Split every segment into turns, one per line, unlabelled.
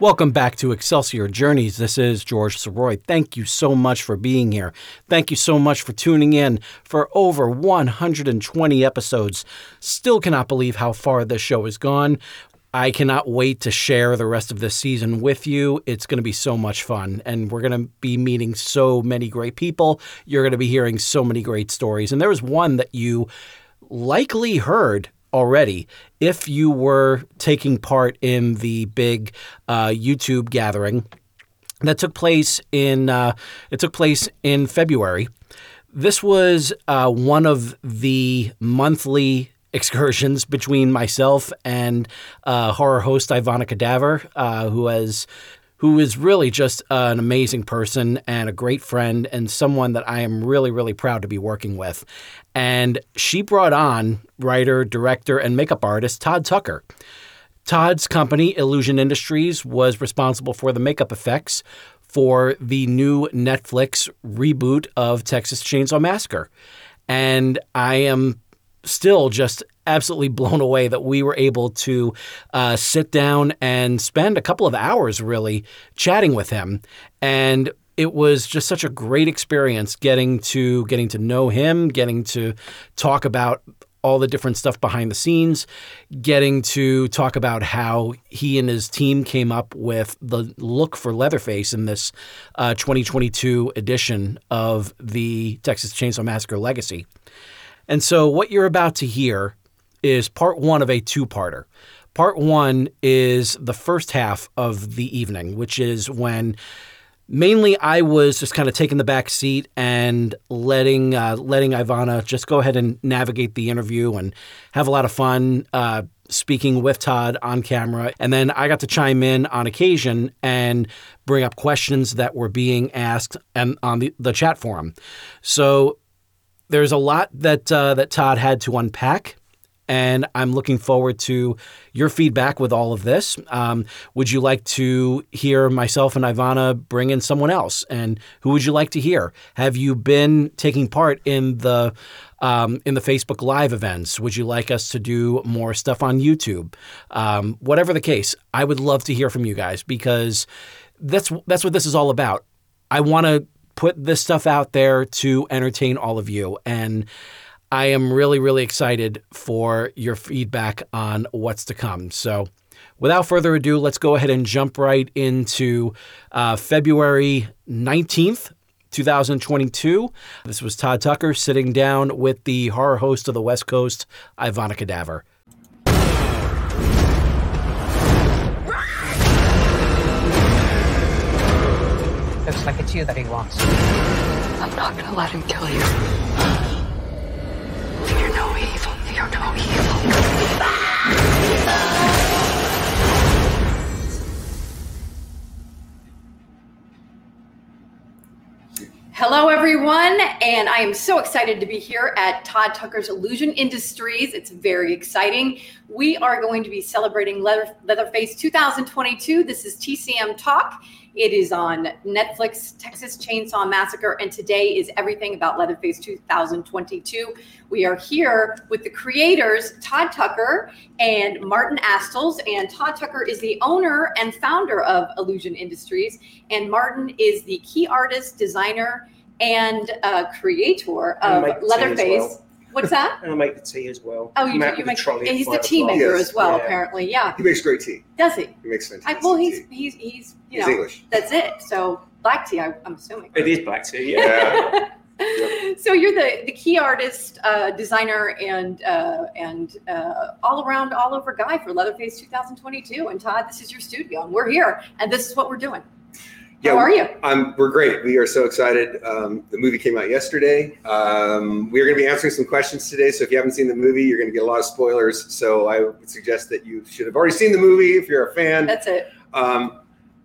Welcome back to Excelsior Journeys. This is George Sirois. Thank you so much for being here. Thank you so much for tuning in for over 120 episodes. Still cannot believe how far this show has gone. I cannot wait to share the rest of this season with you. It's going to be so much fun, and we're going to be meeting so many great people. You're going to be hearing so many great stories. And there was one that you likely heard already if you were taking part in the big uh, YouTube gathering that took place in uh, it took place in February. This was uh, one of the monthly excursions between myself and uh, horror host Ivana Cadaver, uh, who has who is really just an amazing person and a great friend and someone that I am really, really proud to be working with. And she brought on writer, director, and makeup artist Todd Tucker. Todd's company, Illusion Industries, was responsible for the makeup effects for the new Netflix reboot of Texas Chainsaw Massacre. And I am still just absolutely blown away that we were able to uh, sit down and spend a couple of hours really chatting with him. And it was just such a great experience getting to getting to know him, getting to talk about all the different stuff behind the scenes, getting to talk about how he and his team came up with the look for Leatherface in this uh, 2022 edition of the Texas Chainsaw Massacre Legacy. And so, what you're about to hear is part one of a two parter. Part one is the first half of the evening, which is when mainly I was just kind of taking the back seat and letting uh, letting Ivana just go ahead and navigate the interview and have a lot of fun uh, speaking with Todd on camera. And then I got to chime in on occasion and bring up questions that were being asked and on the, the chat forum. So there's a lot that uh, that Todd had to unpack. And I'm looking forward to your feedback with all of this. Um, would you like to hear myself and Ivana bring in someone else? And who would you like to hear? Have you been taking part in the um, in the Facebook Live events? Would you like us to do more stuff on YouTube? Um, whatever the case, I would love to hear from you guys because that's that's what this is all about. I want to put this stuff out there to entertain all of you and. I am really, really excited for your feedback on what's to come. So, without further ado, let's go ahead and jump right into uh, February 19th. 2022. This was Todd Tucker sitting down with the horror host of the West Coast, Ivana Cadaver.
Looks like it's you that he wants.
I'm not gonna let him kill you.
Hello, everyone, and I am so excited to be here at Todd Tucker's Illusion Industries. It's very exciting. We are going to be celebrating Leather, Leatherface 2022. This is TCM Talk. It is on Netflix, Texas Chainsaw Massacre, and today is everything about Leatherface 2022. We are here with the creators, Todd Tucker and Martin Astles. And Todd Tucker is the owner and founder of Illusion Industries, and Martin is the key artist, designer, and uh, creator of Leatherface.
Well.
What's that?
And I make the tea as well.
Oh, you,
I'm
do, you make.
the trolley
yeah, he's the tea
o'clock.
maker
Yes,
as well,
yeah.
apparently. Yeah.
He makes great tea.
Does he?
He makes
I,
fantastic
well, he's
tea.
he's he's you
He's
know
English.
that's it. So black tea, I, I'm assuming.
It is black tea, yeah.
so you're the the key artist, uh, designer, and uh, and uh, all around, all over guy for Leatherface 2022. And Todd, this is your studio, and we're here, and this is what we're doing. How are you?
Um, we're great. We are so excited. Um, the movie came out yesterday. Um, we're going to be answering some questions today. So if you haven't seen the movie, you're going to get a lot of spoilers. So I would suggest that you should have already seen the movie if you're a fan.
That's it.
Um,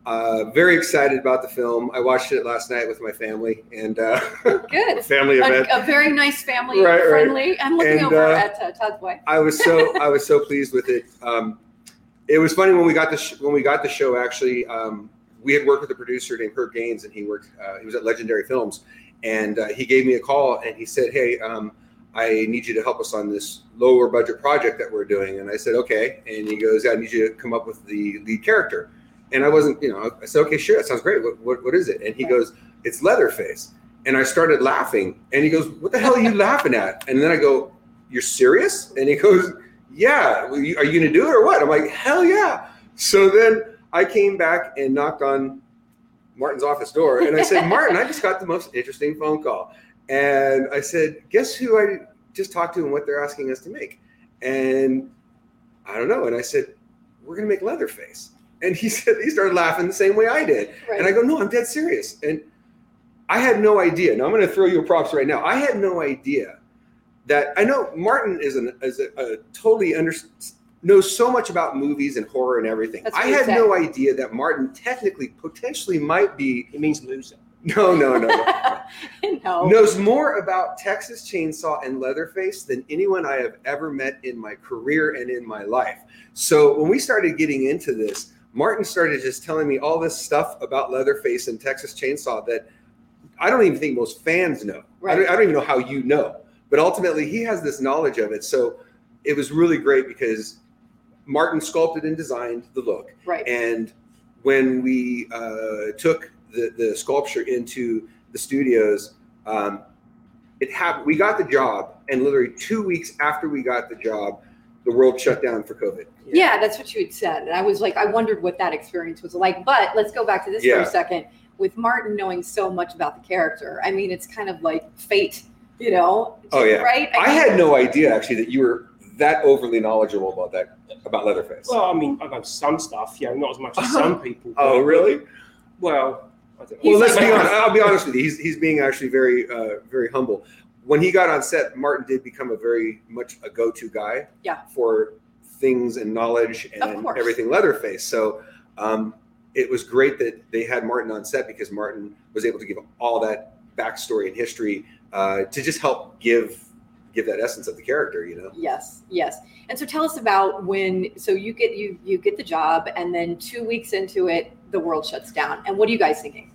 uh, very excited about the film. I watched it last night with my family and uh,
Good.
family event.
A, a very nice family
Right, right.
friendly. I'm looking
And,
over
uh,
at uh, Todd's wife.
I was so I was so pleased with it. Um, it was funny when we got the sh- when we got the show. Actually, um, we had worked with a producer named Kurt Gaines, and he worked. Uh, he was at Legendary Films, and uh, he gave me a call and he said, "Hey, um, I need you to help us on this lower budget project that we're doing." And I said, "Okay." And he goes, "I need you to come up with the lead character." And I wasn't, you know, I said, "Okay, sure, that sounds great. What what, what is it?" And he goes, "It's Leatherface." And I started laughing, and he goes, "What the hell are you laughing at?" And then I go, "You're serious?" And he goes, "Yeah. Are you going to do it or what?" I'm like, "Hell yeah!" So then I came back and knocked on Martin's office door, and I said, "Martin, I just got the most interesting phone call." And I said, "Guess who I just talked to and what they're asking us to make?" And I don't know. And I said, "We're going to make Leatherface." And he said he started laughing the same way I did. And I go, "No, I'm dead serious." And I had no idea. Now I'm going to throw you a props right now. I had no idea that I know Martin is an is a, a totally under knows so much about movies and horror and everything. I had
said.
no idea that Martin technically potentially might be.
It means loser.
No, no, no, no.
no.
knows more about Texas Chainsaw and Leatherface than anyone I have ever met in my career and in my life. So when we started getting into this, Martin started just telling me all this stuff about Leatherface and Texas Chainsaw that I don't even think most fans know. I, don't, I don't even know how you know, but ultimately he has this knowledge of it. So it was really great because Martin sculpted and designed the look.
Right.
And when we uh, took the, the sculpture into the studios, um, it happened. We got the job, and literally two weeks after we got the job, the world shut down for COVID.
Yeah, that's what you had said. And I was like, I wondered what that experience was like. But let's go back to this for a second. With Martin knowing so much about the character, I mean, it's kind of like fate, you know?
Oh yeah,
Right?
I had no idea actually that you were that overly knowledgeable about that about Leatherface.
Well, I mean, I know some stuff, yeah, not as much as some people.
oh really?
Well, I don't know.
Well, let's be honest. I'll be honest with you. He's he's being actually very uh, very humble. When he got on set, Martin did become a very much a go to guy.
Yeah.
For things and knowledge and everything Leatherface. So um, it was great that they had Martin on set because Martin was able to give all that backstory and history uh, to just help give give that essence of the character. You know.
Yes, yes. And so tell us about when so you get you you get the job and then two weeks into it, the world shuts down. And what are you guys thinking?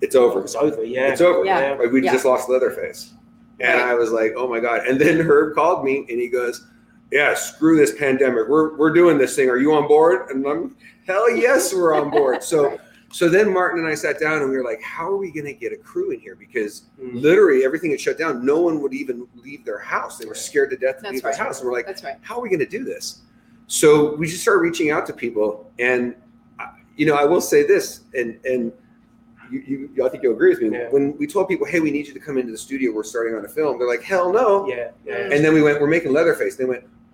It's over.
It's over, yeah.
It's over.
Yeah.
Like, we
Yeah.
just lost Leatherface. And
Right.
I was like, oh my God. And then Herb called me and he goes, Yeah, screw this pandemic. We're we're doing this thing. Are you on board? And I'm hell yes, we're on board. So so then Martin and I sat down and we were like, How are we gonna get a crew in here? Because
Mm.
literally everything had shut down. No one would even leave their house. They were scared to death to
That's
leave
right.
their house. And we're like,
That's right.
how are we going to do this? So we just started reaching out to people, and uh, you know, I will say this, and and you, you I think you'll agree with me.
Yeah.
When we told people, "Hey, we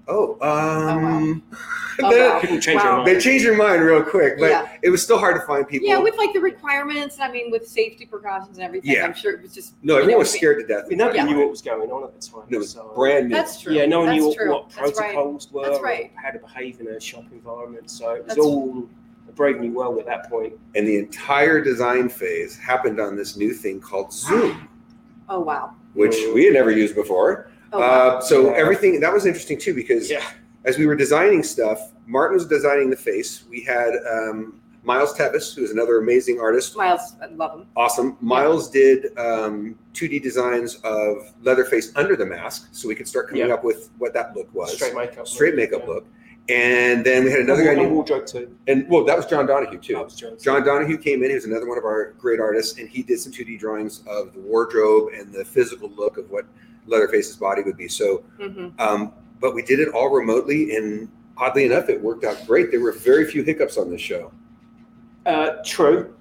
need you to come into the studio. We're starting on a film," they're like, "Hell no!"
Yeah, yeah.
And then we went, "We're making Leatherface." They went, "Oh, um."
Oh,
then
wow.
People change their
Wow.
mind.
They changed their mind real quick, but
Yeah.
it was still hard to find people.
Yeah, with like the requirements, I mean, with safety precautions and everything,
Yeah.
I'm sure it was just
no,
you
everyone was scared to death.
I mean, nobody
Yeah.
knew what was going on at the time.
It was
so-
brand new.
That's true.
Yeah, no one
That's
knew what,
true.
what
That's right.
protocols were,
That's right.
how to behave in a shop environment. So it was
That's-
all a brave new world at that point.
and the entire design phase happened on this new thing called Zoom.
Oh wow.
which we had never used before.
Oh, wow.
uh, so
Yeah.
everything that was interesting too because
Yeah.
as we were designing stuff, Martin was designing the face. We had um, Miles Teves, who is another amazing artist.
Miles, I love him.
Awesome. Miles did um, 2D designs of Leatherface under the mask, so we could start coming
Yeah.
up with what that look was.
Straight makeup.
Straight makeup look. And then we had another guy
And
named,
wardrobe too.
and well, that was John Donahue too.
That was John.
John Donahue came in. He was another one of our great artists, and he did some 2D drawings of the wardrobe and the physical look of what Leatherface's body would be. So,
hmm
um, but we did it all remotely, and oddly enough, it worked out great. There were very few hiccups on this show.
Uh, true.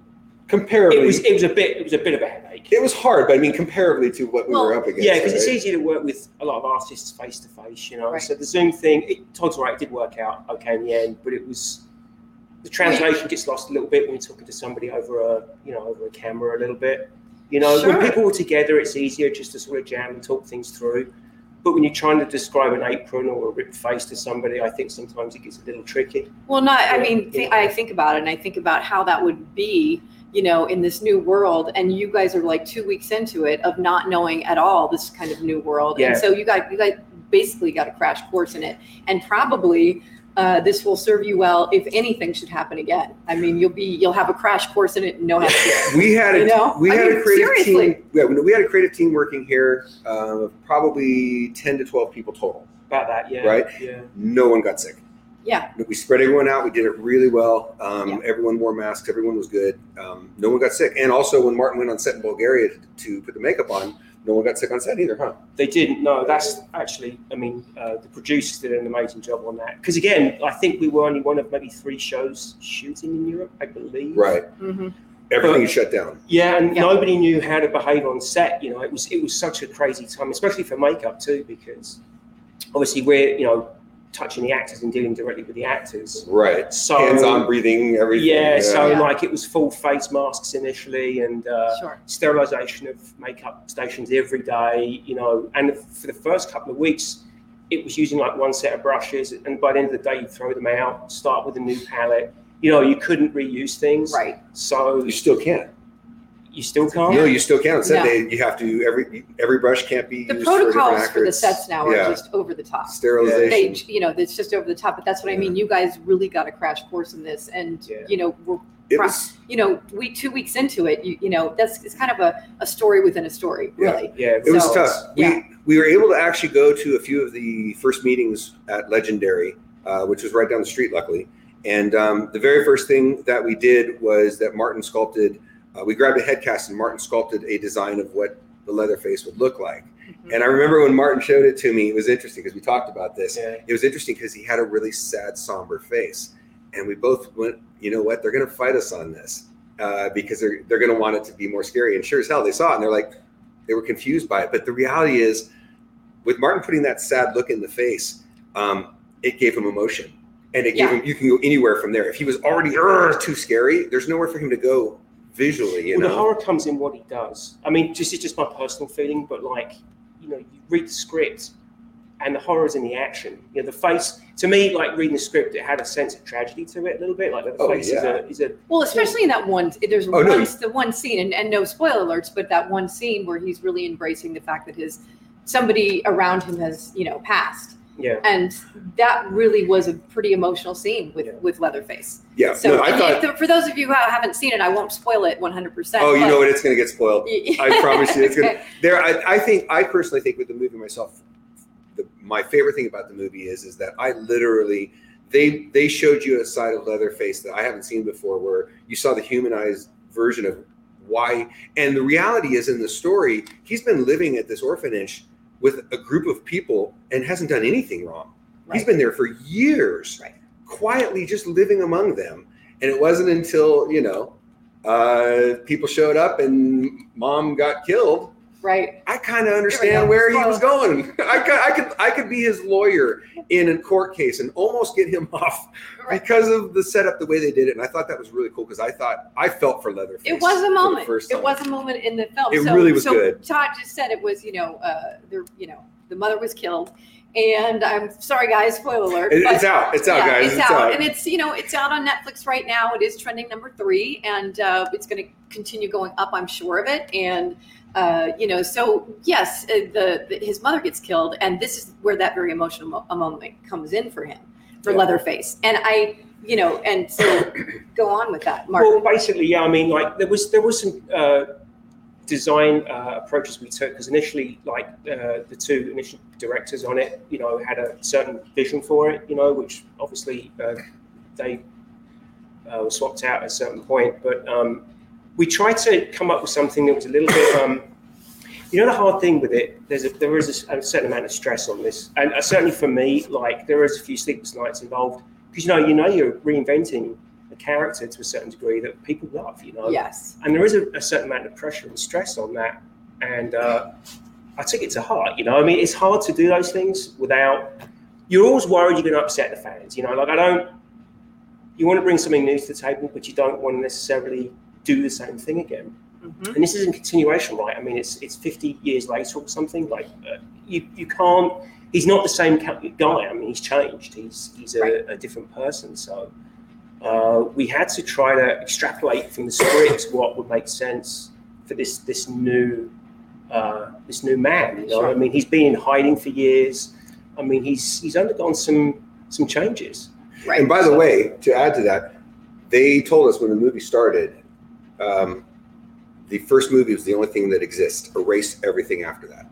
Comparably,
It was it was a bit it was a bit of a headache.
it was hard, but I mean, comparably to what we
Well,
were up against.
Yeah, because it's
right?
easier to work with a lot of artists face to face, you know.
Right.
So the Zoom thing, it, Todd's right, it did work out okay in the end, but it was the translation gets lost a little bit when you're talking to somebody over a you know over a camera a little bit. You know,
Sure.
when people are together, it's easier just to sort of jam and talk things through. But when you're trying to describe an apron or a ripped face to somebody, I think sometimes it gets a little tricky.
Well, not. I mean, th- I think about it, and I think about how that would be, you know, in this new world. And you guys are like two weeks into it of not knowing at all this kind of new world.
Yeah.
And so you got you guys basically got a crash course in it, and probably. Uh, this will serve you well if anything should happen again. I mean, you'll be you'll have a crash course in it and know how to do.
We had a
You know?
we
I
had
mean,
a creative
seriously.
team. Yeah, we had a creative team working here uh, probably ten to twelve people total.
About that, yeah.
Right.
Yeah.
No one got sick.
Yeah.
We spread everyone out. We did it really well. Um,
Yeah.
Everyone wore masks. Everyone was good. Um, no one got sick. And also, when Martin went on set in Bulgaria to, to put the makeup on, no one got sick on set either, huh?
They didn't. No, that's actually. I mean, uh, the producers did an amazing job on that. Because again, I think we were only one of maybe three shows shooting in Europe. I believe.
Right.
Mm-hmm.
Everything
But-
shut down.
Yeah, and
Yeah.
nobody knew how to behave on set. You know, it was it was such a crazy time, especially for makeup too, because obviously we're you know touching the actors and dealing directly with the actors.
Right.
So
Hands on breathing, everything.
Yeah, so
Yeah.
like it was full face masks initially, and uh,
Sure.
sterilization of makeup stations every day. You know, and for the first couple of weeks, it was using like one set of brushes, and by the end of the day, you throw them out, start with a new palette. You know, you couldn't reuse things,
Right.
So
You still can't.
You still can't.
No, you still can't. On set,
No.
they, you have to every every brush can't be
The
used for different
protocols for the
actors.
sets now are
Yeah.
just over the top.
sterilization.
they you know it's just over the top but that's what i mean you guys really got a crash course in this and
Yeah.
you know we're
It
pro-
was-
you know we two weeks into it you, you know that's it's kind of a, a story within a story
Yeah.
really
Yeah,
It was
So,
tough.
yeah.
We we were able to actually go to a few of the first meetings at Legendary, uh, which was right down the street, luckily. And um, the very first thing that we did was that Martin sculpted. Uh, we grabbed a head cast and Martin sculpted a design of what the leather face would look like.
Mhm.
And I remember when Martin showed it to me, it was interesting because we talked about this.
Yeah.
It was interesting because he had a really sad, somber face, and we both went, you know what? They're going to fight us on this uh, because they're they're going to want it to be more scary. And sure as hell, they saw it and they're like, they were confused by it. But the reality is, with Martin putting that sad look in the face, um, it gave him emotion, and it
Yeah.
gave him. You can go anywhere from there. If he was already too scary, there's nowhere for him to go visually. You
well, the horror comes in what he does. I mean, this is just my personal feeling, but like, you know, you read the script and the horror is in the action. You know, the face, to me, like reading the script, it had a sense of tragedy to it a little bit. Like the
Oh,
face is, a, is a,
well especially in that one there's
Oh,
one
no.
the one scene and, and no spoiler alerts but that one scene where he's really embracing the fact that his somebody around him has you know passed
yeah.
and that really was a pretty emotional scene with with leatherface
yeah.
so
no, I thought.
if- for those of you who haven't seen it i won't spoil it 100%
Oh, you know what? It's going to get spoiled. I promise you, it's gonna. There, I, I think I personally think with the movie myself, the, my favorite thing about the movie is is that I literally they they showed you a side of Leatherface that I haven't seen before, where you saw the humanized version of why. And the reality is, in the story, he's been living at this orphanage with a group of people and hasn't done anything wrong. He's been there for years,
Right.
quietly just living among them. And it wasn't until you know uh, people showed up and mom got killed.
Right
I kind of understand where he was going. I could, I could, I could be his lawyer in a court case and almost get him off
Right.
because of the setup, the way they did it. And I thought that was really cool because I thought I felt for Leatherface.
It was a moment. It was a moment in the film.
It
so,
really was
so
good.
Todd just said it was, you know, uh, the, you know, the mother was killed, and I'm sorry, guys, spoiler alert.
It- it's out. It's out,
yeah,
guys.
It's,
It's
out.
out.
and it's you know it's out on Netflix right now. It is trending number three, and uh, it's going to continue going up. I'm sure of it. And uh, you know, so yes, uh, the, the his mother gets killed, and this is where that very emotional mo- moment comes in for him, for
Yeah.
Leatherface. And I, you know, and so go on with that, Mark.
Well, basically, yeah. I mean, like there was there was some uh, design uh, approaches we took because initially, like uh, the two initial directors on it, you know, had a certain vision for it, you know, which obviously uh, they uh, were swapped out at a certain point. But um, we tried to come up with something that was a little bit. Um, you know the hard thing with it, there's a, there is a, a certain amount of stress on this, and uh, certainly for me, like there is a few sleepless nights involved because you know you know you're reinventing character to a certain degree that people love, you know.
yes.
And there is a, a certain amount of pressure and stress on that, and uh, I took it to heart. You know, I mean, it's hard to do those things without. You're always worried you're going to upset the fans. You know, like I don't. you want to bring something new to the table, but you don't want to necessarily do the same thing again.
Mhm.
And this is in continuation, right? I mean, it's it's 50 years later or something. Like uh, you you can't. He's not the same guy. I mean, he's changed. He's he's a, a different person. So uh, we had to try to extrapolate from the script what would make sense for this this new uh, this new man. You know, I mean, he's been in hiding for years. I mean, he's he's undergone some some changes.
And by the way, to add to that, they told us when the movie started, um, the first movie was the only thing that exists. Erase everything after that.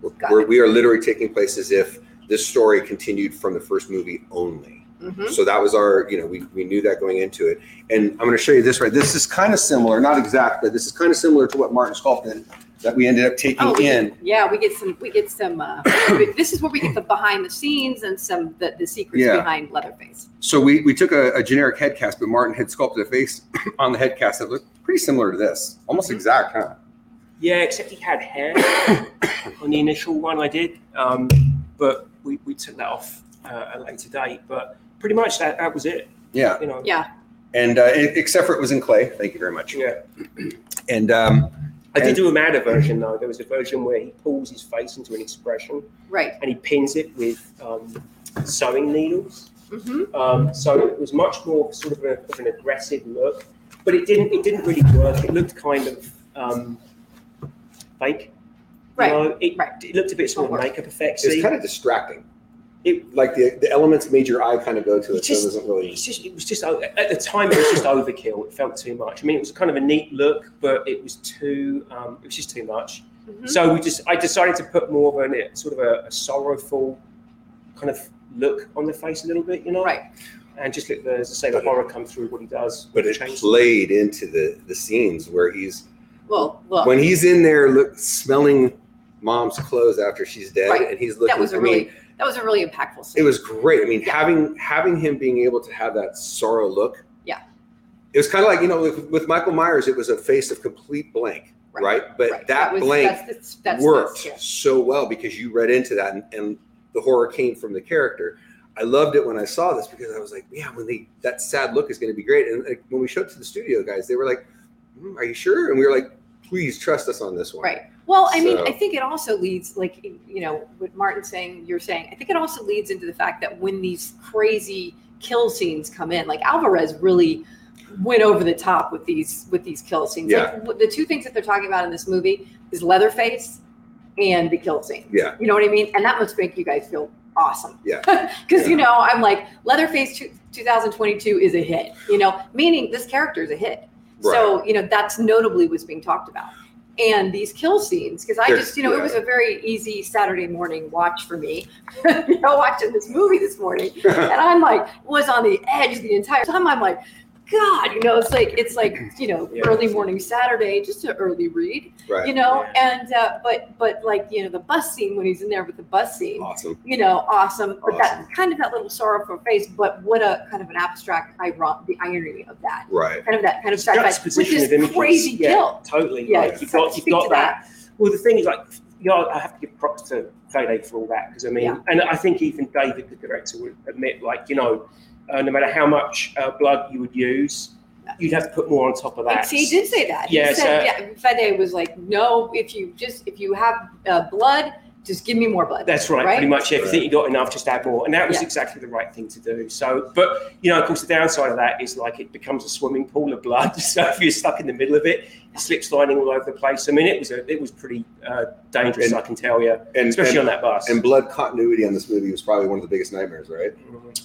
We're, we're, we are literally taking place as if this story continued from the first movie only.
Mhm.
So that was our, you know, we, we knew that going into it. And I'm going to show you this right. This is kind of similar, not exact, but this is kind of similar to what Martin Sculpted that we ended up taking
Oh,
in.
get- yeah, we get some. We get some. Uh, this is where we get the behind the scenes and some the, the secrets
Yeah.
behind Leatherface.
So we, we took a, a generic head cast, but Martin had sculpted a face on the head cast that looked pretty similar to this, almost exact, huh?
Yeah, except he had hair on the initial one I did, um, but we, we took that off uh, at a later date. But pretty much that, that was it.
Yeah.
You know.
Yeah.
And uh, except for it was in clay. Thank you very much.
Yeah.
And um,
I did
and-
do a madder version though. There was a version where he pulls his face into an expression
Right.
and he pins it with um, sewing needles.
Mm-hmm.
Um, so it was much more sort of, a, of an aggressive look, but it didn't it didn't really work. It looked kind of um, fake.
Right.
You know, it, it looked a bit sort of makeup effects.
it's kind of distracting. It like the, the elements made your eye kind of go to it, so it wasn't really.
It's just, it was just at the time it was just overkill. It felt too much. I mean, it was kind of a neat look, but it was too. Um, it was just too much.
Mhm.
So we just, I decided to put more of a sort of a, a sorrowful kind of look on the face a little bit, you know.
Right.
And just let the, as I say, the horror come through what he does.
But it
Change-
played into the the scenes where he's
Well, look.
when he's in there, look smelling mom's clothes after she's dead,
Right.
and he's looking.
that was a
I
really
mean,
that was a really impactful scene.
it was great. I mean, having having him being able to have that sorrow look.
Yeah.
It was kind of like you know with, with Michael Myers, it was a face of complete blank, right? But that,
That was-
blank
that's that's
worked
yeah.
so well because you read into that, and, and the horror came from the character. I loved it when I saw this because I was like, yeah, when they that sad look is going to be great. And like, when we showed it to the studio guys, they were like, "Hmm, "Are you sure?" And we were like, "Please trust us on this one."
Right. Well, I mean,
So-
I think it also leads, like you know, what Martin saying, you're saying. I think it also leads into the fact that when these crazy kill scenes come in, like Alvarez really went over the top with these with these kill scenes.
Yeah.
Like, the two things that they're talking about in this movie is Leatherface and the kill scene.
Yeah.
You know what I mean? And that must make you guys feel awesome.
Yeah.
Because you know, I'm like Leatherface 2022 is a hit. You know, meaning this character is a hit. Right. So you know that's notably what's being talked about. And these kill scenes, because I just, you know, it was a very easy Saturday morning watch for me. you know, watching this movie this morning, and I'm like, was on the edge the entire time. I'm like, God, you know, it's like it's like you know, early morning Saturday, just an early read,
Right.
you know. And uh, but but like you know, the bus scene when he's in there with the bus scene,
Awesome.
you know, awesome. But that kind of that little sorrowful face, but what a kind of an abstract iron, the irony of that.
Right.
Kind of that kind of sci-fi with
juxtaposition of
this
images.
crazy
yeah,
kill.
Totally.
Yeah,
like, you've got, you've got
to
that. Well, the thing is, like, you know, I have to give props to Fede for all that because I mean,
Yeah.
and I think even David, the director, would admit, like, you know, uh, no matter how much uh, blood you would use, you'd have to put more on top of that.
He did say that. He said,
uh,
yeah, Fede was like, no, if you just if you have uh, blood, just give me more blood.
That's right, pretty much. Yeah, if you think you got enough, just add more, and that was
Yeah.
exactly the right thing to do. So, but you know, of course, the downside of that is like it becomes a swimming pool of blood. So if you're stuck in the middle of it, it slips lining all over the place. I mean, it was a, it was pretty uh, dangerous,
And-
I can tell you,
And
especially
and-
on that bus.
And blood continuity on this movie was probably one of the biggest nightmares, right? That's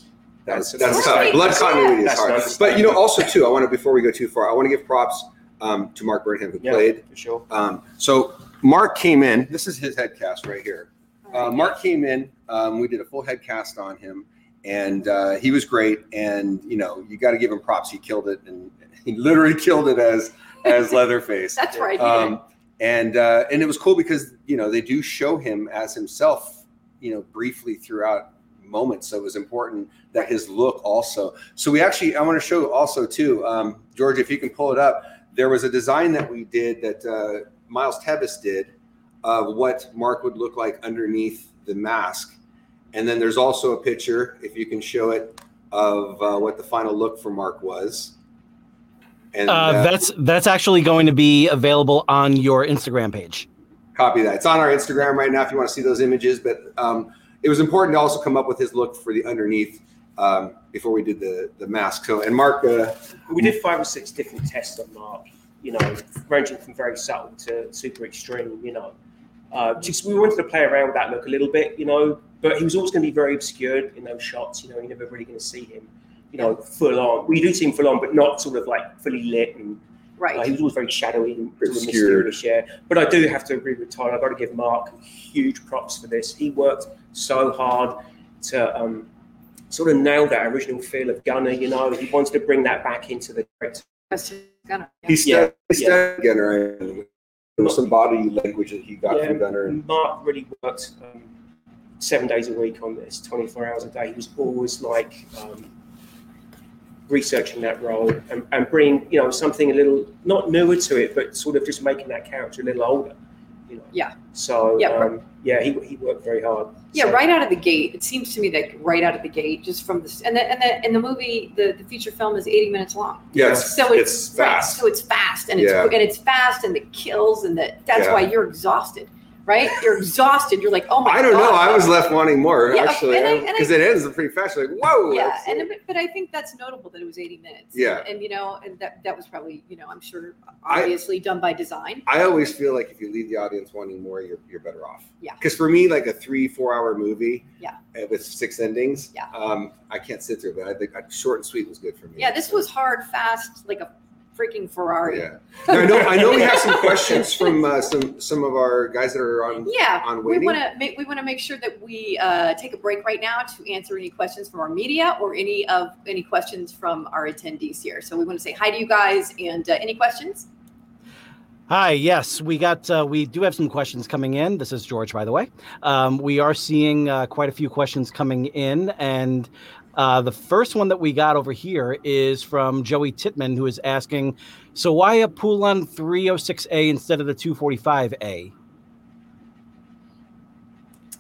That's-
that's
Right.
tough. Blood
Yeah.
continuity is hard. But you know, also too, I want to before we go too far, I want to give props um, to Mark Burnham who
Yeah,
played.
for sure.
Um, so Mark came in. This is his head cast right here. Uh, Mark came in. Um, we did a full head cast on him, and uh, he was great. And you know, you got to give him props. He killed it, and he literally killed it as as Leatherface.
That's right.
Um, and uh, and it was cool because you know they do show him as himself, you know, briefly throughout moments. So it was important that his look also. So we actually, I want to show also too, um, George, if you can pull it up. There was a design that we did that uh, Miles Teves did of what Mark would look like underneath the mask. And then there's also a picture, if you can show it, of uh, what the final look for Mark was. And
Uh,
uh,
that's that's actually going to be available on your Instagram page.
copy that. It's on our Instagram right now if you want to see those images. But um, it was important to also come up with his look for the underneath um, before we did the the mask. So and Mark, uh,
We did five or six different tests on Mark, you know, ranging from very subtle to super extreme, you know. Uh, just we wanted to play around with that look a little bit, you know, but he was always going to be very obscured in those shots, you know, you're never really going to see him, you know, full on. We do see him full on, but not sort of like fully lit and
Right.
uh, he was always very shadowy and sort of
Obscured.
mysterious, yeah. But I do have to agree with Tyler. I've got to give Mark huge props for this. He worked so hard to um, sort of nail that original feel of Gunnar. You know, he wanted to bring that back into the character.
he's
Yeah,
still
yeah.
again, right? There was some body language that he got
Yeah,
from Gunnar. And,
Mark really worked um, seven days a week on this, 24 hours a day. He was always like um, researching that role and, and bringing, you know, something a little not newer to it, but sort of just making that character a little older. You know.
Yeah.
So
Yeah,
um, yeah, he, he worked very hard.
Yeah,
So-
right out of the gate. It seems to me that right out of the gate, just from this, and the and the and the movie, the, the feature film is eighty minutes long.
Yeah, it's-
so it's,
it's
right,
fast.
so it's fast, and it's
Yeah.
and it's fast, and the kills, and the that's
Yeah.
why you're exhausted, right? You're exhausted. You're like, oh my. God.
I don't know. I was left wanting more
Yeah,
actually
and I- and I-
because it ends pretty fast. You're like, whoa.
Yeah, and but- but I think that's notable that it was eighty minutes.
Yeah.
and, you know, and that that was probably you know I'm sure
I-
obviously done by design.
I always feel like if you leave the audience wanting more, you're, you're better off.
Yeah.
Because for me, like a three, four hour movie
Yeah.
uh, with six endings,
Yeah.
um, I can't sit through but I think uh, short and sweet was good for me.
Yeah, this was hard, fast, like a freaking Ferrari.
Yeah. Now, I know. I know we have some questions from uh, some some of our guys that are on.
Yeah,
On
we want to make we want to make sure that we uh, take a break right now to answer any questions from our media or any of any questions from our attendees here. So we want to say hi to you guys and uh, any questions.
Hi, yes, we got uh, we do have some questions coming in. This is George, by the way. Um, we are seeing uh, quite a few questions coming in, and uh, the first one that we got over here is from Joey Titman, who is asking, "So why a Poulan 306A instead of the 245A?"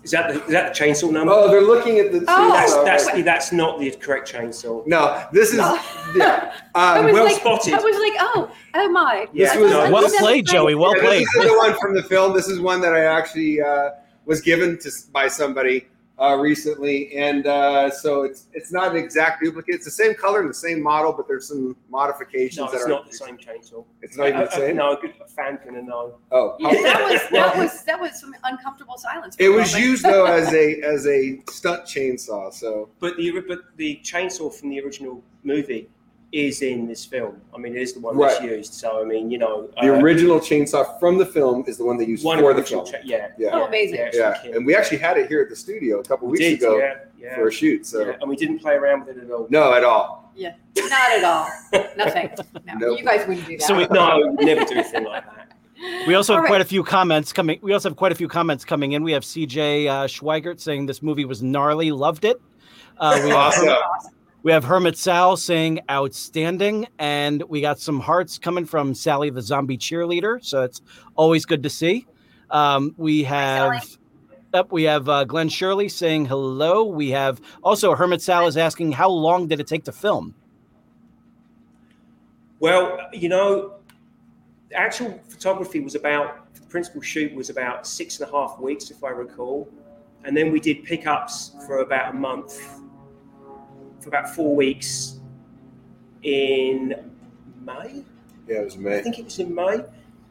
Is that the, is that the chainsaw number?
Oh, they're looking at the.
Oh.
that's
chainsaw.
that's that's not the correct chainsaw.
no, this is. Yeah. Um,
well
like,
spotted.
I was like, oh, oh my.
Yeah,
I was
no,
well
this
played, Joey. Well
Yeah,
played.
This is the one from the film. This is one that I actually uh, was given to by somebody uh, recently, and uh, so it's it's not an exact duplicate. It's the same color and the same model, but there's some modifications
No,
that
it's
are.
not the same chainsaw.
It's not even the same.
No, a good fan gonna know.
Oh,
Yeah, that was that was that was some uncomfortable silence.
it was
moment.
used though as a as a stunt chainsaw. So
But the but the chainsaw from the original movie is in this film. I mean, it is the one that's used. So I mean, you know,
the
uh,
original chainsaw from the film is the one they used
one
for the
original
film.
cha- yeah,
Yeah.
Oh, amazing.
Yeah,
Yeah,
it's
and we actually had it here at the studio a couple
we
weeks
did,
ago
yeah, yeah,
for a shoot. So
yeah, and we didn't play around with it at all.
no, at all.
Yeah, not at all. Nothing. No,
Nope.
you guys wouldn't do that.
So we-
No, we never do anything like that.
We also have
All right.
quite a few comments coming. We also have quite a few comments coming in. We have CJ uh, Schweigert saying this movie was gnarly, loved it. Uh, we have
Awesome.
We have Hermit Sal saying outstanding, and we got some hearts coming from Sally the zombie cheerleader, so it's always good to see. Um, we have up. We have uh, Glenn Shirley saying hello. We have also Hermit Sal is asking how long did it take to film?
Well, you know, the actual photography was about the principal shoot was about six and a half weeks, if I recall, and then we did pickups for about a month, for about four weeks in May.
Yeah, it was May.
I think it was in May.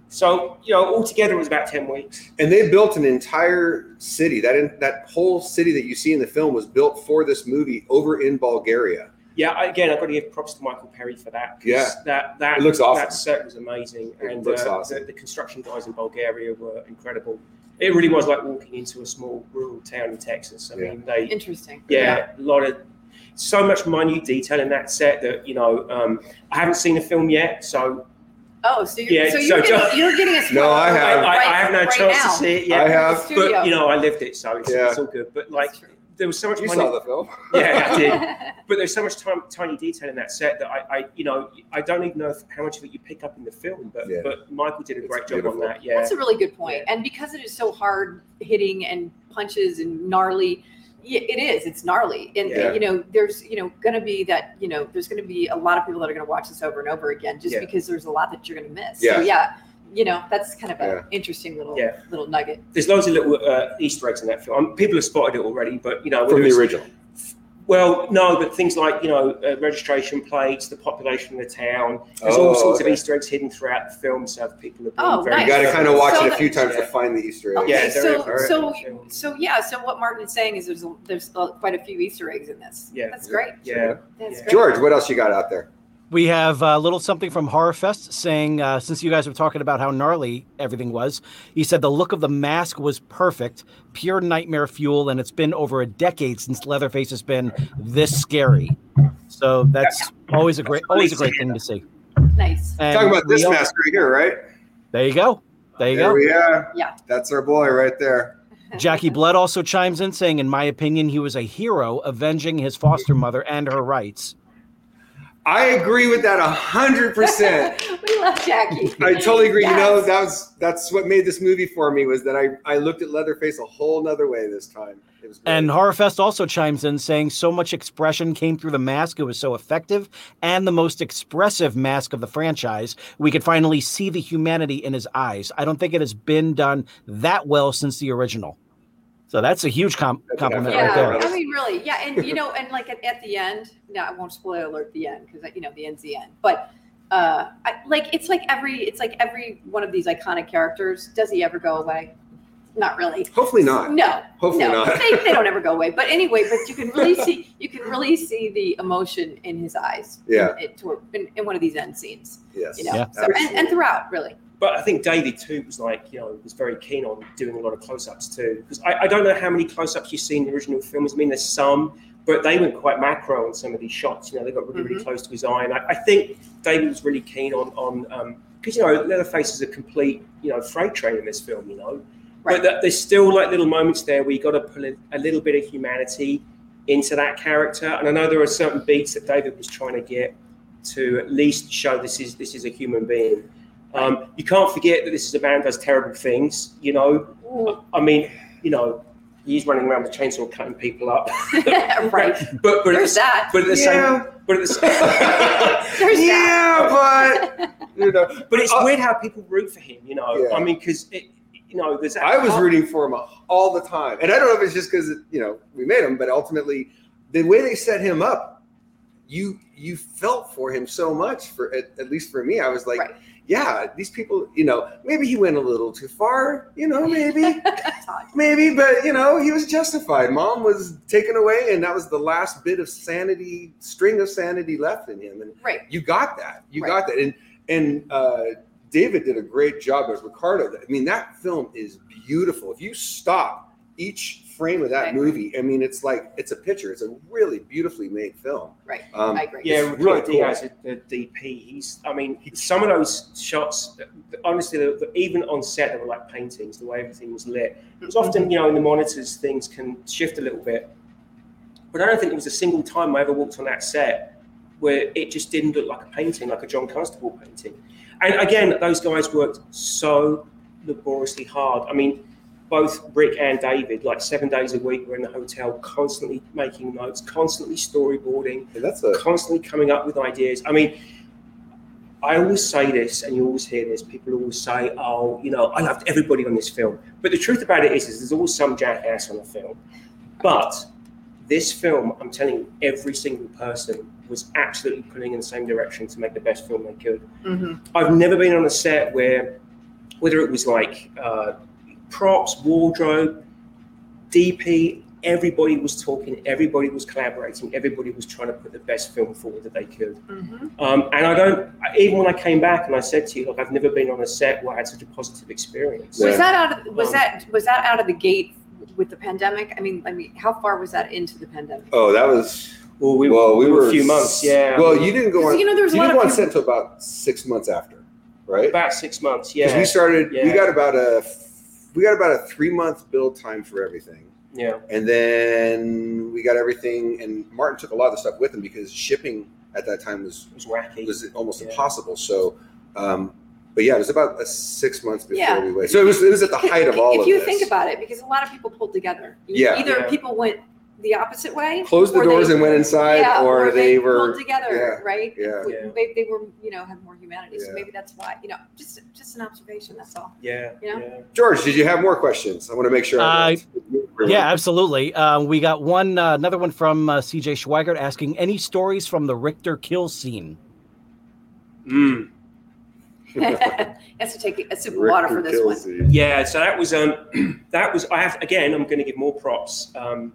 So you know, altogether it was about ten weeks.
And they built an entire city. That in, that whole city that you see in the film was built for this movie over in Bulgaria.
Yeah, again, I've got to give props to Michael Perry for that. 'cause
Yeah.
that that
It looks awesome.
That set was amazing,
It
and
looks
uh,
awesome.
the, the construction guys in Bulgaria were incredible. It really was like walking into a small rural town in Texas. I
Yeah.
mean, they
Interesting.
yeah, a lot of so much minute detail in that set that you know um, I haven't seen the film yet, so
Oh, so you're,
Yeah,
so
so
you're, getting,
John-
you're getting a
No, I
I,
have.
I, I
Right-
have no
right
chance
now.
to see it yet.
I have.
But you know, I lived it, so it's,
Yeah.
it's all good. But like, there was so much
You
minute-
saw the film.
Yeah, I did. but there's so much time, tiny detail in that set that I, I, you know, I don't even know how much of it you pick up in the film. But
Yeah.
but Michael did a
It's
great job on that. Yeah,
That's a really good point. And because it is so hard hitting and punches and gnarly, Yeah, it is. It's gnarly, and
Yeah.
you know, there's you know going to be that you know, there's going to be a lot of people that are going to watch this over and over again, just
Yeah.
because there's a lot that you're going to miss.
Yeah.
So yeah, you know, that's kind of an
Yeah.
interesting little
Yeah.
little nugget.
There's loads of little uh, Easter eggs in that film. Um, people have spotted it already, but you know,
From the original.
Well, no, but things like you know uh, registration plates, the population of the town. There's all
Oh,
sorts
okay.
of Easter eggs hidden throughout the film, so people have been
Oh,
very.
nice.
You got to kind of watch
So
it a
the-
few times
Yeah.
to find the Easter eggs.
Okay,
Yeah,
so
very- very
so so yeah, so what Martin is saying is there's a, there's uh quite a few Easter eggs in this.
Yeah.
that's great.
Yeah.
That's
Yeah.
great.
George, what else you got out there?
We have a little something from Horrorfest saying, uh, since you guys were talking about how gnarly everything was, he said the look of the mask was perfect, pure nightmare fuel, and it's been over a decade since Leatherface has been this scary. So that's always a great, always a great thing to see.
Nice.
And
Talking about this
we al-
mask right here, right?
There you go. There you
There
go.
we are.
Yeah.
That's our boy right there.
Jackie Blood also chimes in saying, in my opinion, he was a hero avenging his foster mother and her rights.
I agree with that a hundred percent.
we love Jackie.
I totally agree. You know, that was that's what made this movie for me was that I I looked at Leatherface a whole nother way this time. It was great.
And Horrorfest also chimes in saying so much expression came through the mask. It was so effective and the most expressive mask of the franchise. We could finally see the humanity in his eyes. I don't think it has been done that well since the original. So that's a huge com- compliment
yeah,
right there.
I mean, really, yeah, and you know, and like at, at the end, no, I won't spoil alert the end because you know the end's the end. But uh, I, like it's like every it's like every one of these iconic characters. Does he ever go away? Not really.
Hopefully not.
No,
Hopefully
no,
not.
they, they don't ever go away. But anyway, but you can really see you can really see the emotion in his eyes.
Yeah.
In, in, in, in one of these end scenes.
Yes.
You know,
Yeah.
so, and, and throughout, really.
But I think David too was like, you know, was very keen on doing a lot of close-ups too. Because I, I don't know how many close-ups you see in the original films. I mean, there's some, but they went quite macro on some of these shots. You know, they got really, really
Mhm.
close to his eye. And I, I think David was really keen on on because you know Leatherface is a complete you know freight train in this film. You know,
Right.
but there's still like little moments there where you got to put a, a little bit of humanity into that character. And I know there are certain beats that David was trying to get to at least show this is this is a human being. Um, you can't forget that this is a man who does terrible things. You know, I mean, you know, he's running around with a chainsaw cutting people up.
right.
But but
There's
at
that.
the, but at the
Yeah.
same but at the same,
There's
yeah, but you know,
but it's
Uh,
weird how people root for him. You know,
Yeah.
I mean, because it you know there's
I was rooting for him all the time, and I don't know if it's just because you know we made him, but ultimately, the way they set him up, you you felt for him so much. For at, at least for me, I was like,
Right.
Yeah, these people, you know, maybe he went a little too far, you know, maybe, maybe, but you know, he was justified. Mom was taken away, and that was the last bit of sanity, string of sanity left in him, and
Right.
you got that, you
Right.
got that, and and uh, David did a great job as Ricardo. I mean, that film is beautiful. If you stop each frame of that
I agree.
movie, I mean, it's like it's a picture. It's a really beautifully made film.
Right.
Um,
I agree.
Yeah,
It's really cool.
Diaz, the DP. He's, I mean, some of those shots, honestly, the- the- even on set, they were like paintings. The way everything was lit. It was often, you know, in the monitors, things can shift a little bit. But I don't think there was a single time I ever walked on that set where it just didn't look like a painting, like a John Constable painting. And again, those guys worked so laboriously hard. I mean, both Rick and David, like seven days a week, were in the hotel, constantly making notes, constantly storyboarding,
And that's a
constantly coming up with ideas. I mean, I always say this, and you always hear this. People always say, "Oh, you know, I loved everybody on this film." But the truth about it is, is there's always some jackass on the film. But this film, I'm telling you, every single person was absolutely pulling in the same direction to make the best film they could.
Mm-hmm.
I've never been on a set where, whether it was like uh, props, wardrobe, DP, everybody was talking, everybody was collaborating, everybody was trying to put the best film forward that they could.
Mm-hmm.
Um, and I don't, even when I came back and I said to you, look, I've never been on a set where I had such a positive experience.
Was that out of was
Um,
that was that out of the gate with the pandemic? I mean, I mean, how far was that into the pandemic?
oh, that was
Well, we,
well, we,
we
were
a few months, yeah.
Well, you didn't go on.
you know, there was a
you
lot
didn't
of
go on set until about six months after, right?
about six months,
Because
yeah.
we started, we got about a we got about a three month build time for everything.
yeah.
And then we got everything, and Martin took a lot of the stuff with him because shipping at that time was
was wacky.
was almost
Yeah.
impossible. So, um, but yeah, it was about uh, six months before
Yeah.
we waited. So it was it was at the height of all of.
if you
this.
think about it, because a lot of people pulled together.
Yeah.
Either
Yeah.
people went the opposite way.
Closed the
or
doors
they-
and went inside,
yeah,
or they were-
pulled together,
yeah,
right?
yeah.
We-
Yeah.
They, they were, you know, have more humanity. So
Yeah.
maybe that's why, you know, just just an observation. That's all.
Yeah.
You know?
yeah.
George, did you have more questions? I want to make sure. I
Uh, Yeah, absolutely. Uh, we got one, uh, another one from uh, CJ Schweigert asking any stories from the Richter kill scene.
Mm.
has to take a sip of water for this one.
Yeah, so that was um that was I have again I'm going to give more props um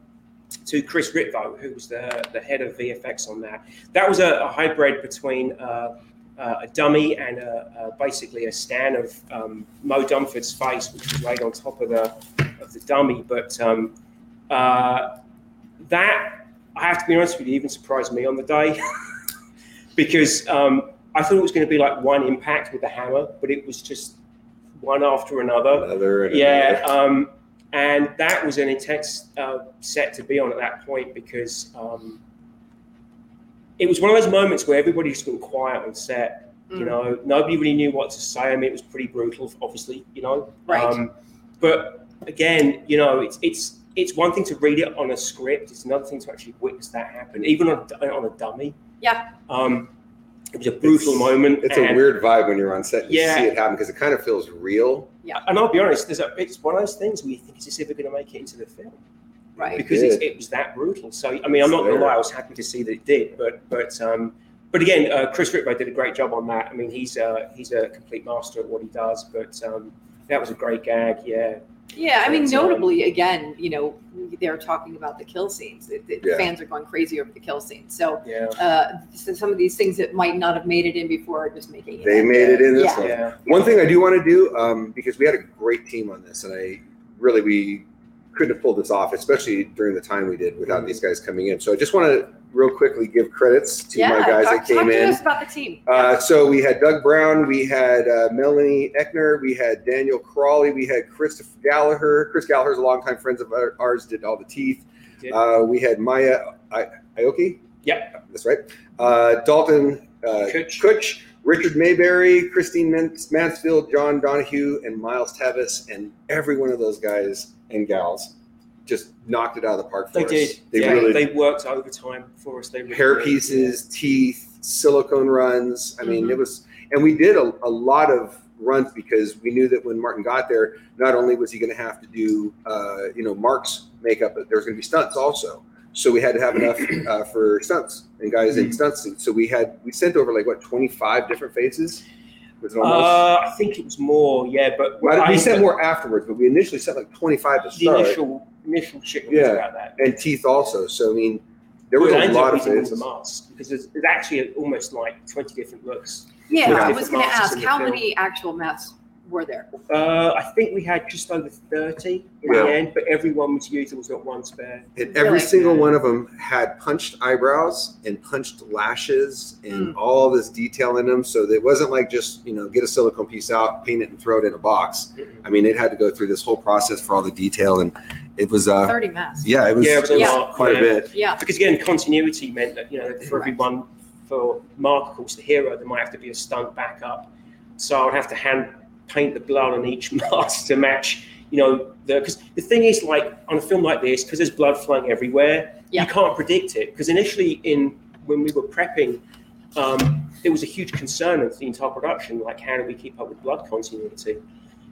to Chris Ritvo who was the the head of VFX on that. That was a, a hybrid between uh, uh, a dummy and a, a, basically a scan of um, Moe Dunford's face, which was laid on top of the of the dummy. But um, uh, that I have to be honest with you, even surprised me on the day because um, I thought it was going to be like one impact with the hammer, but it was just one after another.
Another
yeah,
another.
And that was an intense uh, set to be on at that point because um, it was one of those moments where everybody just went quiet on set. You
Mm.
know, nobody really knew what to say. I mean, it was pretty brutal, obviously. You know,
Right.
Um, but again, you know, it's it's it's one thing to read it on a script. It's another thing to actually witness that happen, even on, on a dummy.
Yeah.
Um, it was a brutal moment.
It's a weird vibe when you're on set. And
Yeah.
You see it happen because it kind of feels real.
Yeah.
And I'll be honest, there's a, it's one of those things where you think, is this ever going to make it into the film?
Right.
Because it's,
did.
it was that brutal. So, I mean, I'm not going to lie, I was happy to see that it did. But, but, um, but again, uh, Chris Ritvo did a great job on that. I mean, he's uh, he's a complete master at what he does. But um, that was a great gag. Yeah.
Yeah, I mean,
That's,
notably, again, you know, they're talking about the kill scenes. The, the
Yeah.
fans are going crazy over the kill scenes. So,
Yeah.
uh, so some of these things that might not have made it in before are just making it.
They
in.
made it in this
Yeah.
one.
Yeah.
One thing I do want to do, um, because we had a great team on this, and I really we couldn't have pulled this off, especially during the time we did without these guys coming in. So I just want to real quickly give credits to
yeah,
my guys
talk,
that came
talk to
in.
us about the team.
Uh, so we had Doug Brown, we had uh, Melanie Eckner, we had Daniel Crawley, we had Christopher Gallagher. Chris Gallagher's a longtime friends of ours, did all the teeth. Uh, we had Maya I- Aoki.
Yep.
That's right. Uh, Dalton uh,
Kutch.
Kutch, Richard Mayberry, Christine Mansfield, John Donahue, and Miles Teves, and every one of those guys and gals just knocked it out of the park for
They
us.
did.
They
yeah,
really
they worked overtime for us. They really
hair
did.
pieces, teeth, silicone runs. I mean,
Mhm.
it was, and we did a, a lot of runs because we knew that when Martin got there, not only was he going to have to do, uh, you know, Mark's makeup, but there was going to be stunts also. So we had to have enough uh, for stunts and guys in stunt suits. So we had we sent over like what twenty five different faces. Was it almost?
Uh, I think it was more, yeah, but
Well, we
I-
sent more afterwards, but we initially sent like twenty five to
The
start,
initial initial shit was
Yeah.
about that.
and teeth also. So I mean, there was
Well,
a lot of
being all the masks because there's, there's actually almost like 20 different looks.
Yeah, I was going to ask, how
film.
many actual masks were there?
Uh, I think we had just over 30 in
Yeah.
the end, but everyone was used. There was not one spare.
And every
Really?
single one of them had punched eyebrows and punched lashes and
Mm.
all this detail in them. So it wasn't like just, you know, get a silicone piece out, paint it, and throw it in a box. I mean, it had to go through this whole process for all the detail. And it was, uh,
30 masks.
yeah, it was,
Yeah, it was a
it was
lot,
quite
yeah.
a bit.
Yeah.
Because again, continuity meant that, you know, for
Right.
everyone, for Mark, of course, the hero, there might have to be a stunt backup. So I would have to hand paint the blood on each mask to match, you know, the, because the thing is like on a film like this, because there's blood flowing everywhere,
Yeah.
you can't predict it. Because initially in, when we were prepping, um, there was a huge concern of the entire production, like how do we keep up with blood continuity?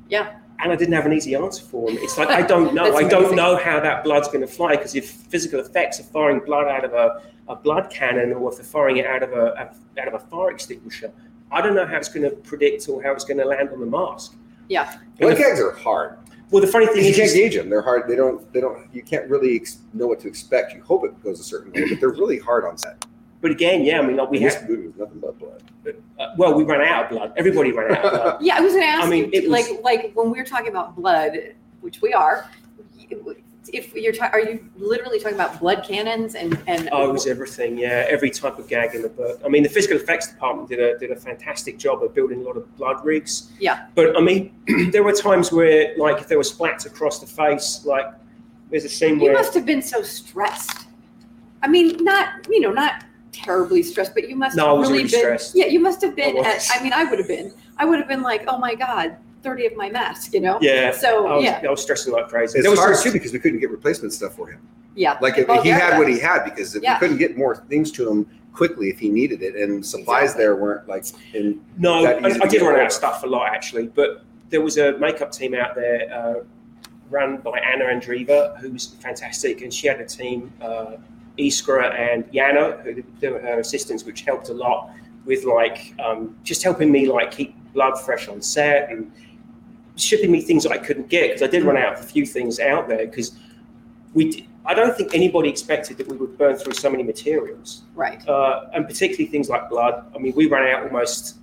Yeah.
And I didn't have an easy answer for them. It's like I don't know. I don't
amazing.
know how that blood's going to fly because if physical effects are firing blood out of a, a blood cannon or if they're firing it out of a out of a fire extinguisher, I don't know how it's going to predict or how it's going to land on the mask.
Yeah.
Blood gags are hard.
Well, the funny thing
You
is,
can't gauge them. They're hard. They don't, they don't, you can't really ex- know what to expect. You hope it goes a certain way, but they're really hard on set.
but again, yeah, I mean, like we
In
had,
movie was nothing but blood.
uh, well, we ran out of blood. Everybody ran out of blood.
Yeah, I was going to ask
I mean,
you,
it was-
like, like when we're talking about blood, which we are, if you're, ta- are you literally talking about blood cannons and, and
Oh, it was everything. Yeah, every type of gag in the book. I mean, the physical effects department did a did a fantastic job of building a lot of blood rigs.
Yeah.
But I mean, there were times where, like, if there were splats across the face, like, there's a scene
You
where you
must have been so stressed. I mean, not you know, not terribly stressed, but you must
No, I
have
was
really
really
been.
stressed.
Yeah, you must have been.
I
At. I mean, I would have been. I would have been like, oh my god, thirty of my mask. You know.
yeah,
So
I was,
yeah,
I was stressing like crazy.
It's
there was
hard
some-
too because we couldn't get replacement stuff for him.
Yeah.
Like if
Oh,
he
yeah,
had what he had because if
Yeah.
you couldn't get more things to him quickly if he needed it, and supplies there weren't like in
No,
that
I,
easy
I
to
did
get
run out
hold
of stuff a lot actually, but there was a makeup team out there uh, run by Anna Andreeva, who's fantastic, and she had a team, uh, Iskra and Yana, who they were her assistants, which helped a lot with like um, just helping me like keep blood fresh on set and shipping me things that I couldn't get because I did run out of a few things out there because we. d- I don't think anybody expected that we would burn through so many materials
Right.
uh, and particularly things like blood. I mean, we ran out almost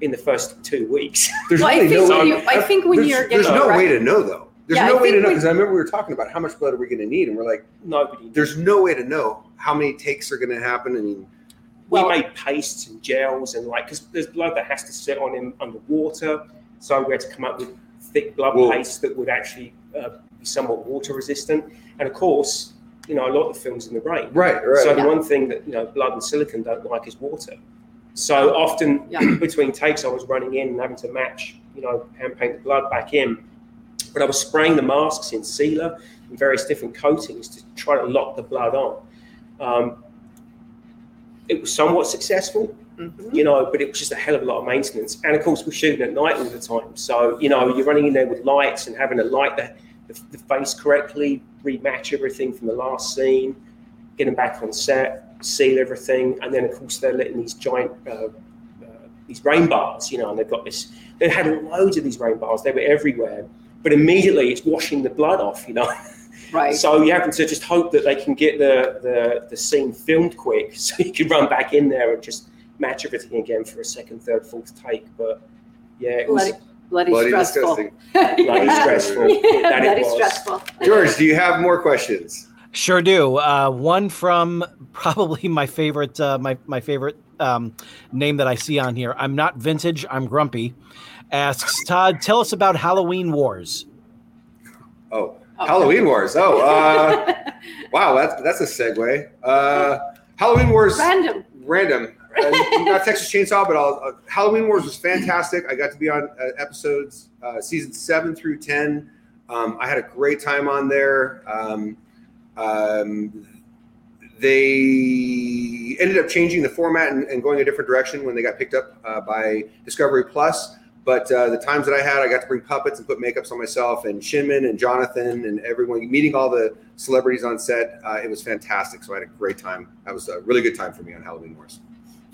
in the first two weeks.
There's
Well, I think
no
when you- I think when
there's,
you're
there's no
a
way to know though. There's
Yeah, I
no way to know because I remember we were talking about how much blood are we going to need, and we're like,
Nobody.
there's no way to know how many takes are going to happen. I mean,
we made pastes and gels and like because there's blood that has to sit on him underwater, so we had to come up with thick blood
Well-
paste that would actually uh, be somewhat water resistant. And of course, you know, a lot of the films in the rain.
Right, right.
So the one thing that you know, blood and silicon don't like is water. So often between takes, I was running in and having to match, you know, hand paint the blood back in. But I was spraying the masks in sealer and various different coatings to try to lock the blood on. Um, it was somewhat successful, you know, but it was just a hell of a lot of maintenance. And of course, we're shooting at night all the time. So, you know, you're running in there with lights and having to light the, the, the face correctly, rematch everything from the last scene, get them back on set, seal everything. And then, of course, they're letting these giant, uh, uh, these rain bars, you know, and they've got this, they had loads of these rain bars. They were everywhere. But immediately it's washing the blood off, you know.
Right.
So you have to just hope that they can get the, the, the scene filmed quick so you can run back in there and just match everything again for a second, third, fourth take. But yeah, it was
Bloody, bloody,
Bloody
stressful.
disgusting.
bloody stressful.
Yeah,
that it
bloody
was.
stressful.
George, do you have more questions?
Sure do. Uh, one from probably my favorite, uh, my my favorite um, name that I see on here. I'm not vintage. I'm grumpy. Asks Todd, tell us about Halloween Wars.
Oh, Halloween Wars. Oh, uh, wow, that's that's a segue. Uh, Halloween Wars.
Random.
Random. Uh, not Texas Chainsaw, but uh, Halloween Wars was fantastic. I got to be on uh, episodes uh, season seven through ten. Um, I had a great time on there. Um, um, they ended up changing the format and, and going a different direction when they got picked up uh, by Discovery Plus. But uh, the times that I had, I got to bring puppets and put makeups on myself, and Shinmin and Jonathan and everyone, meeting all the celebrities on set. It was fantastic. So I had a great time. That was a really good time for me on Halloween Wars.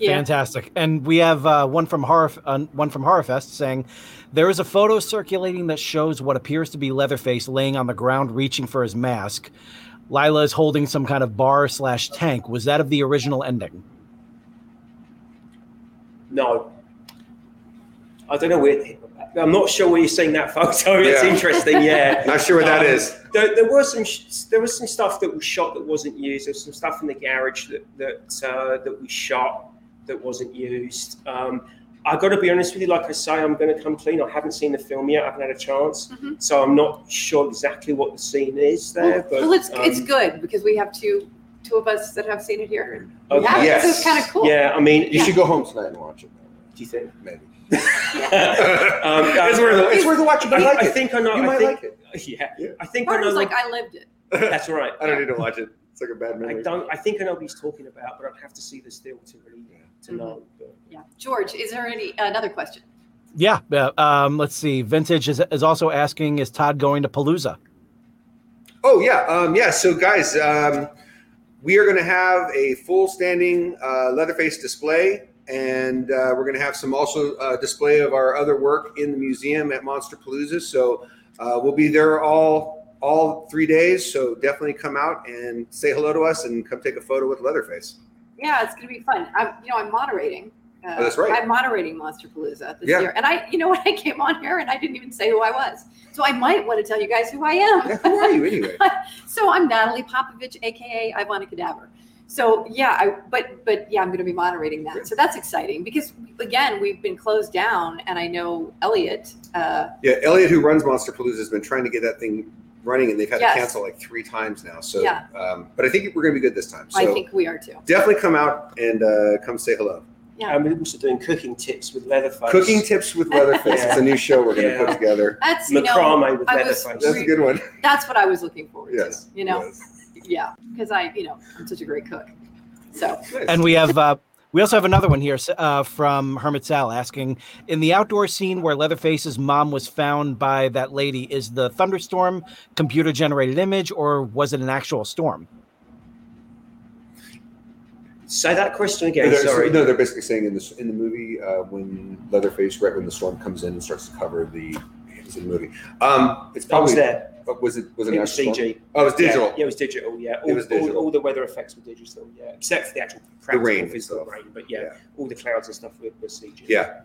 Fantastic. And we have uh, one from Horror, uh, one from Horrorfest saying there is a photo circulating that shows what appears to be Leatherface laying on the ground, reaching for his mask. Lila is holding some kind of bar slash tank. Was that of the original ending?
No. I don't know where. I'm not sure where you're seeing that photo. It's
Yeah.
interesting. Yeah.
Not sure what that is.
There, there was some. sh- There was some stuff that was shot that wasn't used. There's some stuff in the garage that that uh, that we shot that wasn't used. Um, I got to be honest with you. Like I say, I'm going to come clean. I haven't seen the film yet. I haven't had a chance, so I'm not sure exactly what the scene is there. but
well, it's it's
um,
good because we have two two of us that have seen it here. And
Okay.
yeah,
Yes.
so it's kind of cool.
Yeah, I mean,
You should go home tonight and watch it.
Do you think?
Maybe.
um,
it's worth it. It's worth a watch. You might like
I think I know.
You
I
might
think,
like it.
Yeah, I think I
Part
know.
was like, I lived it.
that's right.
I don't need to watch it. It's like a bad
movie.
I
don't. I think I know what he's talking about, but I'd have to see the still to really to know. But
Yeah. George, is there any another question?
Yeah. Uh, um, let's see. Vintage is, is also asking, is Todd going to Palooza?
Oh yeah, um, yeah. So guys, um, we are going to have a full standing uh, Leatherface display, and uh, we're going to have some also uh, display of our other work in the museum at Monster Palooza. So uh, we'll be there all all three days. So definitely come out and say hello to us and come take a photo with Leatherface.
Yeah, it's gonna be fun. I'm, you know, I'm moderating. Uh,
Oh, that's right.
I'm moderating Monster Palooza this
Yeah.
year, and I, you know, when I came on here and I didn't even say who I was, so I might want to tell you guys who I am.
Yeah, who are you anyway?
so I'm Natalie Popovich, aka Ivana Cadaver. So yeah, I, but but yeah, I'm going to be moderating that. So that's exciting because again, we've been closed down, and I know Elliot. Uh,
Yeah, Elliot, who runs Monster Palooza, has been trying to get that thing running, and they've had
Yes.
to cancel like three times now. So,
Yeah.
um, but I think we're going to be good this time. So
I think we are too.
definitely come out and uh, come say hello.
Yeah.
And we're also doing cooking tips with Leatherface.
Cooking tips with Leatherface. It's a new show we're going to
Yeah.
put together.
That's you know,
Macrame with
I was
Leatherface.
That's a good one.
That's what I was looking forward
Yes.
to. You know,
yes.
Yeah, because I, you know, I'm such a great cook. So
And we have uh, we also have another one here uh, from Hermit Sal asking in the outdoor scene where Leatherface's mom was found by that lady, is the thunderstorm computer generated image or was it an actual storm?
Say that question again.
They're-
Sorry.
No, they're basically saying in this in the movie uh, when Leatherface, right when the storm comes in and starts to cover the, it was in the movie. Um, it's probably
was there.
uh, Was it was it,
It was
actual
CG.
storm? Oh, it was digital.
Yeah, yeah, it was digital. Yeah, all,
It was digital.
All, the weather effects were digital. Yeah, except for the actual practical
rain
physical
stuff.
rain. But yeah, all the clouds and stuff were, were CG.
Yeah,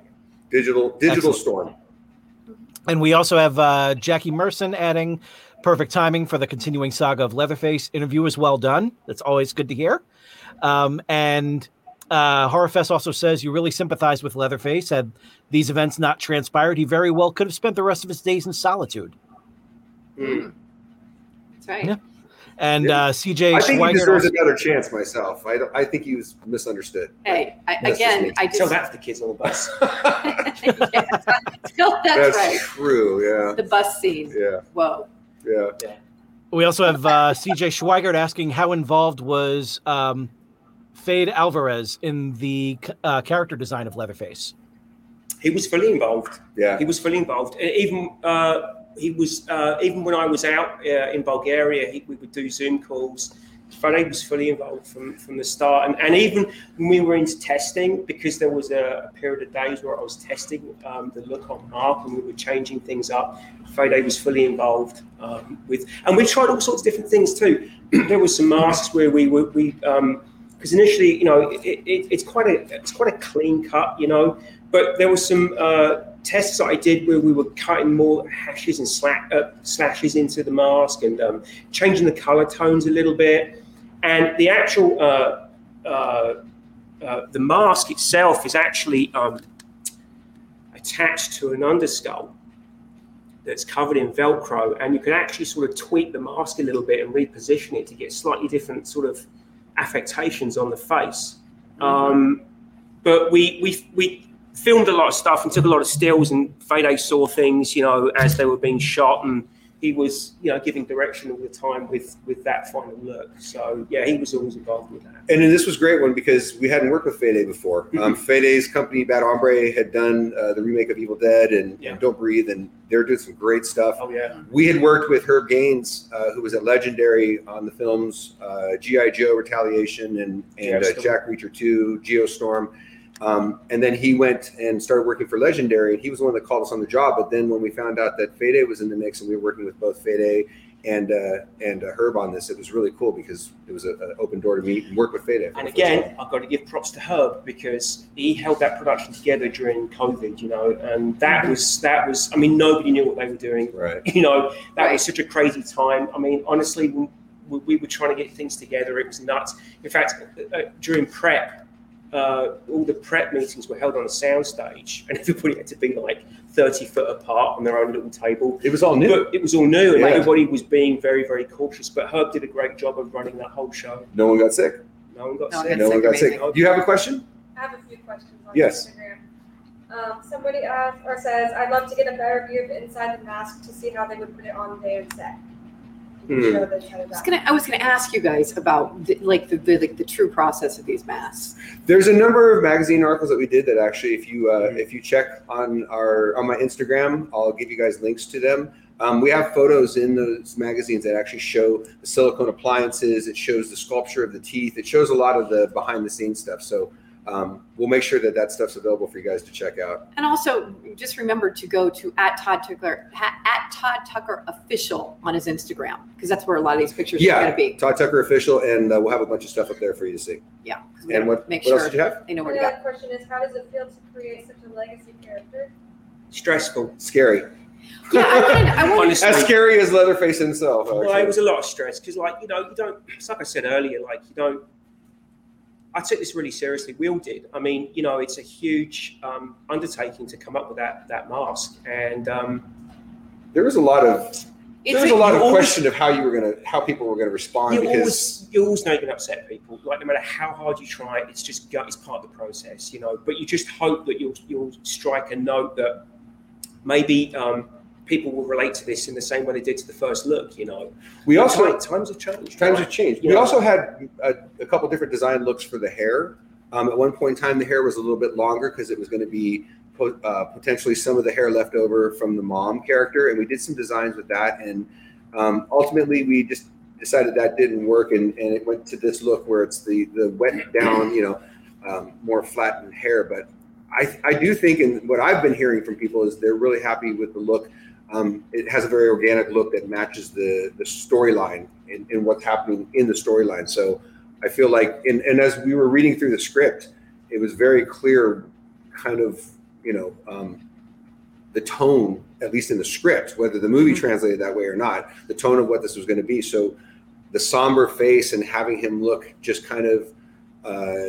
digital digital
Excellent.
storm.
And we also have uh, Jackie Merson adding perfect timing for the continuing saga of Leatherface. Interview is well done. That's always good to hear. Um, and uh, Horrorfest also says you really sympathize with Leatherface. Had these events not transpired, he very well could have spent the rest of his days in solitude.
Mm.
that's right.
Yeah. And uh, CJ
I think he
Schweigert
deserves
also-
another chance myself. I I think he was misunderstood.
Hey, I,
That's
again. I just
Tell that to the kids on the bus.
Tell that's, right.
true. Yeah.
The bus scene.
Yeah.
Whoa.
Yeah.
We also have uh, CJ Schweigert asking how involved was um, Fede Alvarez in the uh, character design of Leatherface.
He was fully involved.
Yeah.
He was fully involved. And even uh, he was uh, even when I was out uh, in Bulgaria, he, we would do Zoom calls. Fede was fully involved from, from the start, and, and even when we were into testing, because there was a, a period of days where I was testing um, the look on Mark, and we were changing things up. Fede was fully involved um, with, and we tried all sorts of different things too. there was some masks where we were we because initially, you know, it, it, it's quite a it's quite a clean cut, you know, but there was some uh, tests that I did where we were cutting more hashes and slack, uh, slashes into the mask and um, changing the color tones a little bit. And the actual uh, uh, uh, the mask itself is actually um, attached to an underskull that's covered in Velcro, and you can actually sort of tweak the mask a little bit and reposition it to get slightly different sort of affectations on the face. Um, but we we we filmed a lot of stuff and took a lot of stills, and Fede saw things, you know, as they were being shot, and he was, you know, giving direction all the time with with that final look. So yeah, he was always involved with that.
And then this was a great one because we hadn't worked with Fede before. Um, Fede's company, Bad Hombre, had done uh, the remake of Evil Dead and, and Don't Breathe, and they're doing some great stuff.
Oh yeah.
We had worked with Herb Gains, uh, who was at Legendary on the films uh, GI Joe, Retaliation, and and uh, Jack Reacher Two, Geostorm. Um, and then he went and started working for Legendary, and he was the one that called us on the job. But then when we found out that Fede was in the mix, and we were working with both Fede and uh, and uh, Herb on this, it was really cool because it was an open door to meet and work with Fede.
And again, I've got to give props to Herb because he held that production together during COVID, you know, and that was that was. I mean, nobody knew what they were doing.
Right.
You know, that was such a crazy time. I mean, honestly, when we, we were trying to get things together. It was nuts. In fact, uh, during prep, uh, all the prep meetings were held on a soundstage, and everybody had to be like 30 foot apart on their own little table.
It was all new.
But it was all new, and
Yeah.
everybody was being very, very cautious. But Herb did a great job of running that whole show.
No one got sick.
No one got
No one
sick.
No one got sick. Do you have a question?
I have a few questions on
Yes.
Instagram. Um, somebody asked or says, I'd love to get a better view of inside the mask to see how they would put it on day of set. You can
Hmm.
show this kind of
I was gonna, I was gonna ask you guys about the, like the, the like the true process of these masks.
There's a number of magazine articles that we did that actually, if you uh, if you check on our on my Instagram, I'll give you guys links to them. Um, we have photos in those magazines that actually show the silicone appliances. It shows the sculpture of the teeth. It shows a lot of the behind the scenes stuff. So um, we'll make sure that that stuff's available for you guys to check out.
And also, just remember to go to at Todd Tucker at Todd Tucker official on his Instagram because that's where a lot of these pictures are going to be.
Todd Tucker official, and uh, we'll have a bunch of stuff up there for you to see.
Yeah,
And
gotta
what,
make
what
sure
else did you have?
they know where to
Another
go.
question is, how does it feel to create such a legacy character?
Stressful.
Scary.
Yeah, I wanted, I wanted
Honestly.
As scary as Leatherface himself.
Well, it was a lot of stress because, like, you know, you don't. It's like I said earlier, like you don't. I took this really seriously. We all did. I mean, you know, it's a huge um, undertaking to come up with that that mask, and um,
there was a lot of
It's
there was a
a-
lot of
always-
question of how you were gonna how people were gonna respond
you
because
always you always know you're gonna upset people. Like no matter how hard you try, it's just. It's part of the process, you know. But you just hope that you'll you'll strike a note that maybe um, people will relate to this in the same way they did to the first look. You know,
We
But
also-
time- times have changed.
Times have changed. We
know,
also had a, a couple different design looks for the hair. Um, at one point in time, the hair was a little bit longer because it was going to be po- uh, potentially some of the hair left over from the mom character, and we did some designs with that. And um, ultimately, we just decided that didn't work, and, and it went to this look where it's the the wet down, you know, um, more flattened hair. But I I do think, and what I've been hearing from people is they're really happy with the look. Um, it has a very organic look that matches the the storyline and, and what's happening in the storyline. So I feel like, and, and as we were reading through the script, it was very clear, kind of, you know, um, the tone, at least in the script, whether the movie translated that way or not, the tone of what this was going to be. So the somber face and having him look just kind of, uh,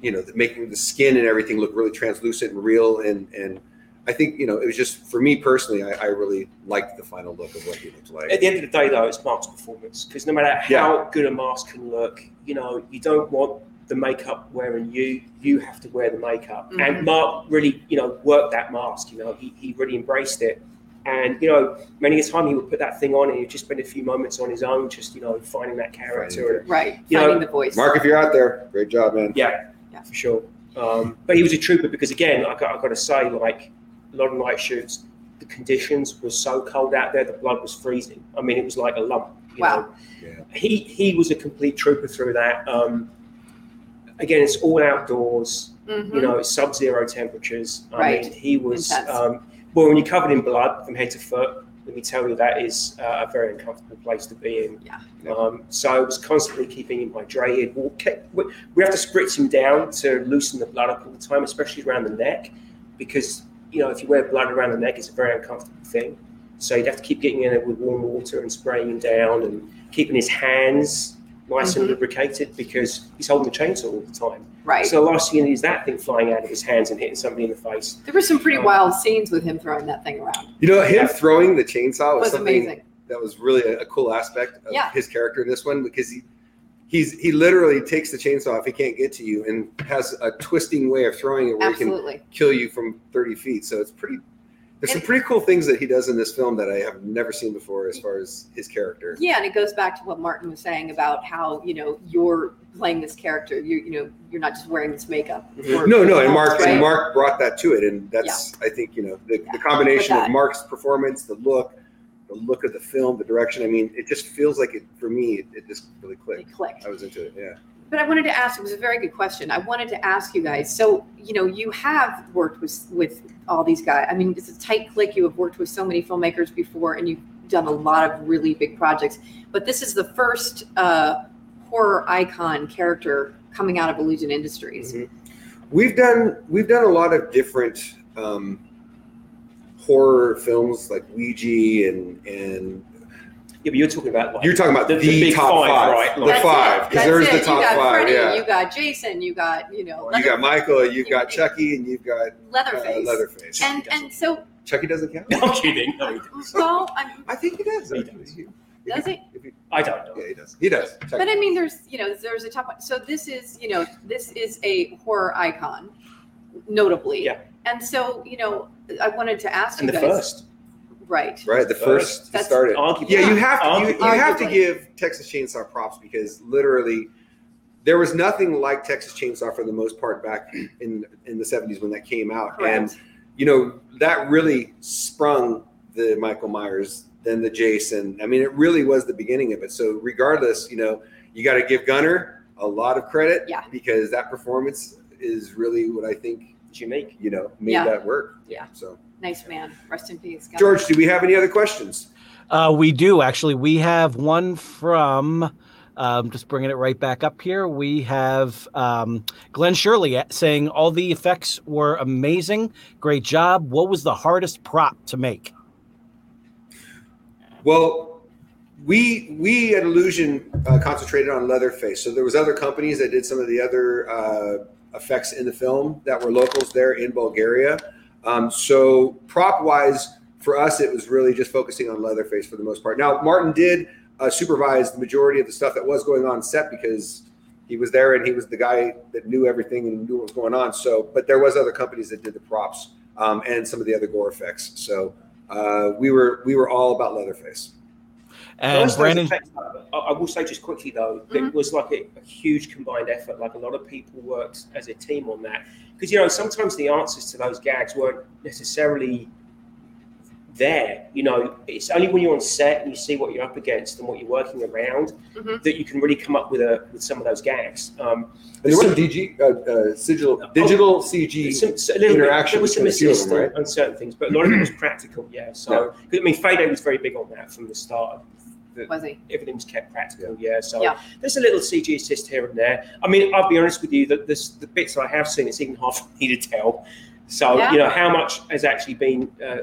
you know, making the skin and everything look really translucent and real. And, and I think, you know, it was just, for me personally, I, I really liked the final look of what he looked like.
At the end of the day, though, it's Mark's performance because no matter how
Yeah.
good a mask can look, you know, you don't want the makeup wearing you. You have to wear the makeup.
Mhm.
And Mark really, you know, worked that mask. You know, he, he really embraced it. And you know, many a time he would put that thing on, and he'd just spend a few moments on his own, just you know, finding that character. And,
Right.
You
Finding
know-
the voice.
Mark, if you're out there, great job, man.
Yeah, for sure. Um, but he was a trooper because, again, I got, I got to say, like a lot of night shoots, the conditions were so cold out there, the blood was freezing. I mean, it was like a lump. You
Wow.
Know? He he was a complete trooper through that. Um, again, it's all outdoors.
Mhm.
You know, it's sub-zero temperatures. I
Right.
mean, he was. Um, well, when you're covered in blood from head to foot, let me tell you, that is uh, a very uncomfortable place to be in.
Yeah.
Um, so I was constantly keeping him hydrated. We'll ke- we we have to spritz him down to loosen the blood up all the time, especially around the neck, because you know if you wear blood around the neck, it's a very uncomfortable thing. So you'd have to keep getting in it with warm water and spraying him down and keeping his hands nice
Mhm.
and lubricated because he's holding the chainsaw all the time.
Right.
So the last thing you need is that thing flying out of his hands and hitting somebody in the face.
There were some pretty
Um,
wild scenes with him throwing that thing around.
You know, him throwing the chainsaw was,
Was
something
amazing.
that was really a, a cool aspect of
Yeah.
his character in this one because he he's he literally takes the chainsaw if he can't get to you and has a twisting way of throwing it where he can kill you from 30 feet. So it's pretty there's some pretty cool things that he does in this film that I have never seen before as far as his character.
Yeah, and it goes back to what Martin was saying about how you know you're playing this character. You you know you're not just wearing this makeup. Mm-hmm. for-
No, no, and Mark
right?
and Mark brought that to it, and that's I think you know the, the combination of uh, Mark's performance, the look, the look of the film, the direction. I mean, it just feels like it for me. It, it just really clicked.
clicked.
I was into it. Yeah.
But I wanted to ask. It was a very good question. I wanted to ask you guys. So you know you have worked with with all these guys. I mean, it's a tight click. You have worked with so many filmmakers before, and you've done a lot of really big projects. But this is the first uh, horror icon character coming out of Illusion Industries.
We've done we've done a lot of different um, horror films like Ouija and and
Yeah, but you're talking about like
you're talking about the,
big
top five,
right?
the five because there's
it.
the top
you got
five.
Freddy,
yeah,
you got Jason, you got you know
you got Michael, you've got Chucky, and you've got
Leatherface.
Uh, Leatherface.
And and so
Chucky doesn't count.
No, I'm kidding. No, he does.
well, I'm,
I think he does.
He does.
does he?
I don't know.
Yeah, he does. He does. Chucky.
But I mean, there's you know there's a top one. So this is you know this is a horror icon, notably.
Yeah.
And so you know I wanted to ask
And
you
the
guys.
first.
Right.
Right, the first to
That's-
start it.
Arguably.
Yeah, you have to you, you have to give Texas Chainsaw props because literally there was nothing like Texas Chainsaw for the most part back in in the 70s when that came out. And you know, that really sprung the Michael Myers, then the Jason. I mean, it really was the beginning of it. So regardless, you know, you got to give Gunnar a lot of credit
Yeah.
because that performance is really what I think
It's make,
you know made
Yeah.
that work.
Yeah.
So
Nice man. Rest in peace. Gunnar.
George, do we have any other questions?
Uh, we do actually. We have one from. Um, just bringing it right back up here. We have um, Glenn Shirley saying all the effects were amazing. Great job. What was the hardest prop to make?
Well, we we at Illusion uh, concentrated on Leatherface. So there was other companies that did some of the other uh, effects in the film that were locals there in Bulgaria. Um, so prop wise, for us, it was really just focusing on Leatherface for the most part. Now Martin did uh, supervise the majority of the stuff that was going on set because he was there and he was the guy that knew everything and knew what was going on. So, but there was other companies that did the props um, and some of the other gore effects. So uh, we were we were all about Leatherface.
And
First,
Brandon,
effects, I, I will say just quickly though, that it was like a, a huge combined effort. Like a lot of people worked as a team on that because you know sometimes the answers to those gags weren't necessarily there. You know, it's only when you're on set and you see what you're up against and what you're working around
Mhm.
that you can really come up with a with some of those gags. Um,
there was DG, uh, uh, digital, digital CG
some, so a little bit,
interaction
there was some
between of
assist on,
right?
on certain things, but a lot of it was practical. Yeah. So I mean, Fede was very big on that from the start. The-
Was he?
Everything was kept practical. Yeah. So
Yeah.
there's a little CG assist here and there. I mean, I'll be honest with you that this the bits that I have seen, it's even hard for me to tell. So
Yeah.
you know how much has actually been uh,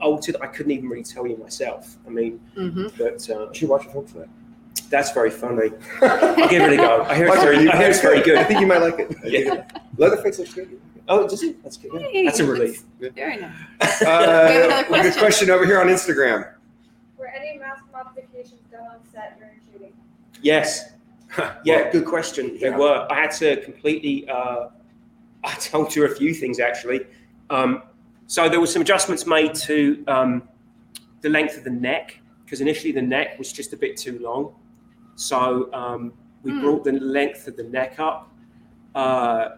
altered. I couldn't even really tell you myself. I mean,
Mhm.
but uh,
You should watch a film for that.
that's very funny. I'll give it a go. I hear it's very. I hear it's very good.
I think you might like it.
Yeah.
Leatherface looks good.
Oh, does it? That's good.
Hey,
That's a relief.
Very nice.
Uh,
We have another
we a
question.
question over here on Instagram.
Were any mask modifications done on set during shooting?
Yes. yeah, good question. There
Yeah.
were. I had to completely. Uh, I had to alter a few things actually. Um, so there were some adjustments made to um, the length of the neck because initially the neck was just a bit too long. So um, we
Hmm.
brought the length of the neck up. Uh,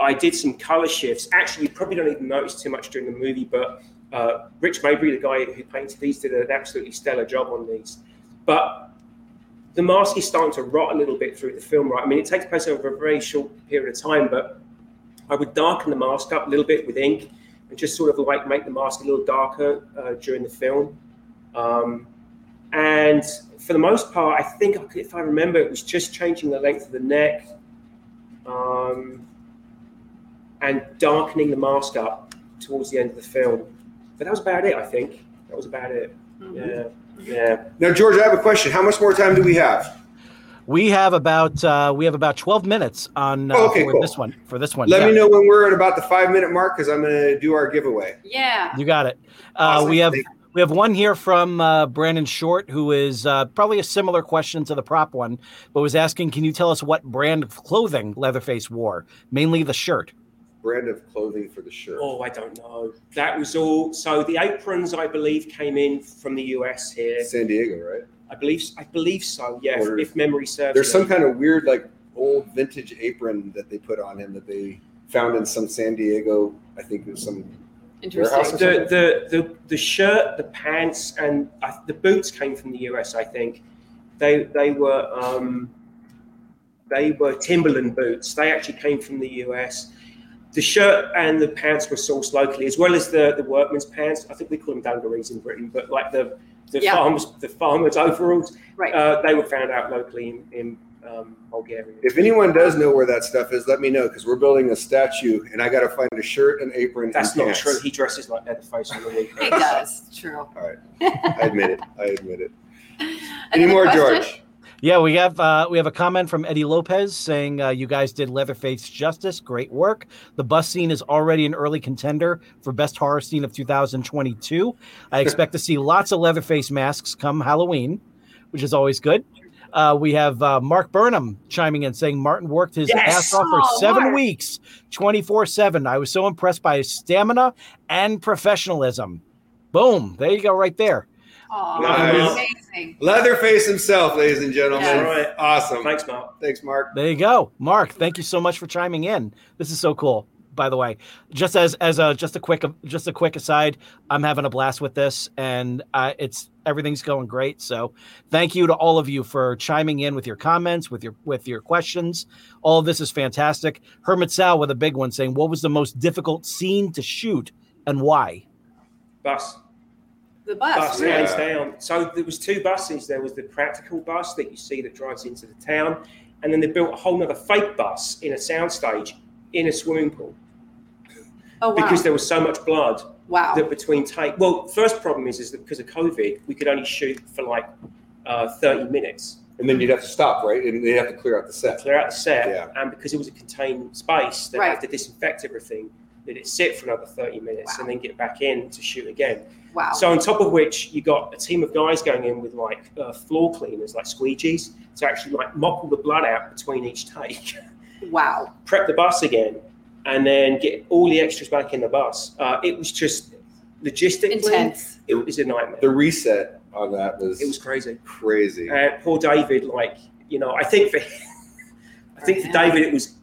I did some color shifts. Actually, you probably don't even notice too much during the movie, but uh, Rich Mabry, the guy who painted these, did an absolutely stellar job on these. But the mask is starting to rot a little bit through the film, right? I mean, it takes place over a very short period of time, but I would darken the mask up a little bit with ink and just sort of like make the mask a little darker uh, during the film. Um, and for the most part, I think if I remember, it was just changing the length of the neck um, and darkening the mask up towards the end of the film. But that was about it, I think. That was about it. Yeah. Yeah.
Now, George, I have a question. How much more time do we have?
we have about uh, we have about twelve minutes on uh,
Oh, okay,
for
cool.
this one. For this one,
Let
yeah.
me know when we're at about the five minute mark because I'm going to do our giveaway.
Yeah.
You got it. Uh,
Awesome.
we have we have one here from uh, Brandon Short, who is uh, probably a similar question to the prop one, but was asking, "Can you tell us what brand of clothing Leatherface wore? Mainly the shirt."
Brand of clothing for the shirt.
Oh, I don't know. That was all. So the aprons, I believe, came in from the US here.
San Diego, right?
I believe. I believe so. Yeah,
Or-
if memory serves.
There's
me.
some kind of weird, like old vintage apron that they put on him that they found in some San Diego. I think it was some Interesting. or
The, the the the shirt, the pants, and uh, the boots came from the US. I think they they were um, they were Timberland boots. They actually came from the US. The shirt and the pants were sourced locally, as well as the the workman's pants. I think we call them dungarees in Britain, but like the the
Yeah.
farmers the farmers overalls,
Right.
uh, they were found out locally in, in um, Bulgaria.
If anyone does know where that stuff is, let me know because we're building a statue and I got to find a shirt, an apron,
That's
and
not
pants.
true. He dresses like Leatherface on the weekend.
It does. True.
All right, I admit it. I admit it. Any
Another
more,
question?
George?
Yeah, we have uh, we have a comment from Eddie Lopez saying uh, you guys did Leatherface justice. Great work. The bus scene is already an early contender for best horror scene of 2022. I expect to see lots of Leatherface masks come Halloween, which is always good. Uh, we have uh, Mark Burnham chiming in saying Martin worked his
Yes!
ass off for
Oh,
seven
Mark.
weeks, 24 7. I was so impressed by his stamina and professionalism. Boom. There you go, right there.
Oh,
Nice.
amazing.
Leatherface himself, ladies and gentlemen.
Yes.
All right.
Awesome.
Thanks, Mark.
Thanks, Mark.
There you go, Mark. Thank you so much for chiming in. This is so cool. By the way, just as as a just a quick just a quick aside, I'm having a blast with this, and uh, it's everything's going great. So, thank you to all of you for chiming in with your comments, with your with your questions. All of this is fantastic. Hermit Sal with a big one saying, "What was the most difficult scene to shoot and why?"
Bus.
The bus.
bus
really?
hands down. So there was two buses. There was the practical bus that you see that drives into the town, and then they built a whole nother fake bus in a soundstage in a swimming pool
Oh wow.
because there was so much blood
wow.
that between take. Well, first problem is is that because of COVID, we could only shoot for like uh, thirty minutes.
And then you'd have to stop, right? And they'd have to clear out the set.
Clear out the set,
Yeah.
and because it was a contained space, they
Right.
have to disinfect everything. Let it sit for another thirty minutes, and then get back in to shoot again.
Wow.
So on top of which, you got a team of guys going in with like uh, floor cleaners, like squeegees, to actually like mop all the blood out between each take,
wow.
prep the bus again, and then get all the extras back in the bus. Uh, it was just logistically,
Intense.
it was a nightmare.
The reset on that was
It was crazy.
crazy.
Uh, poor David, like you know, I think for I think for David it was.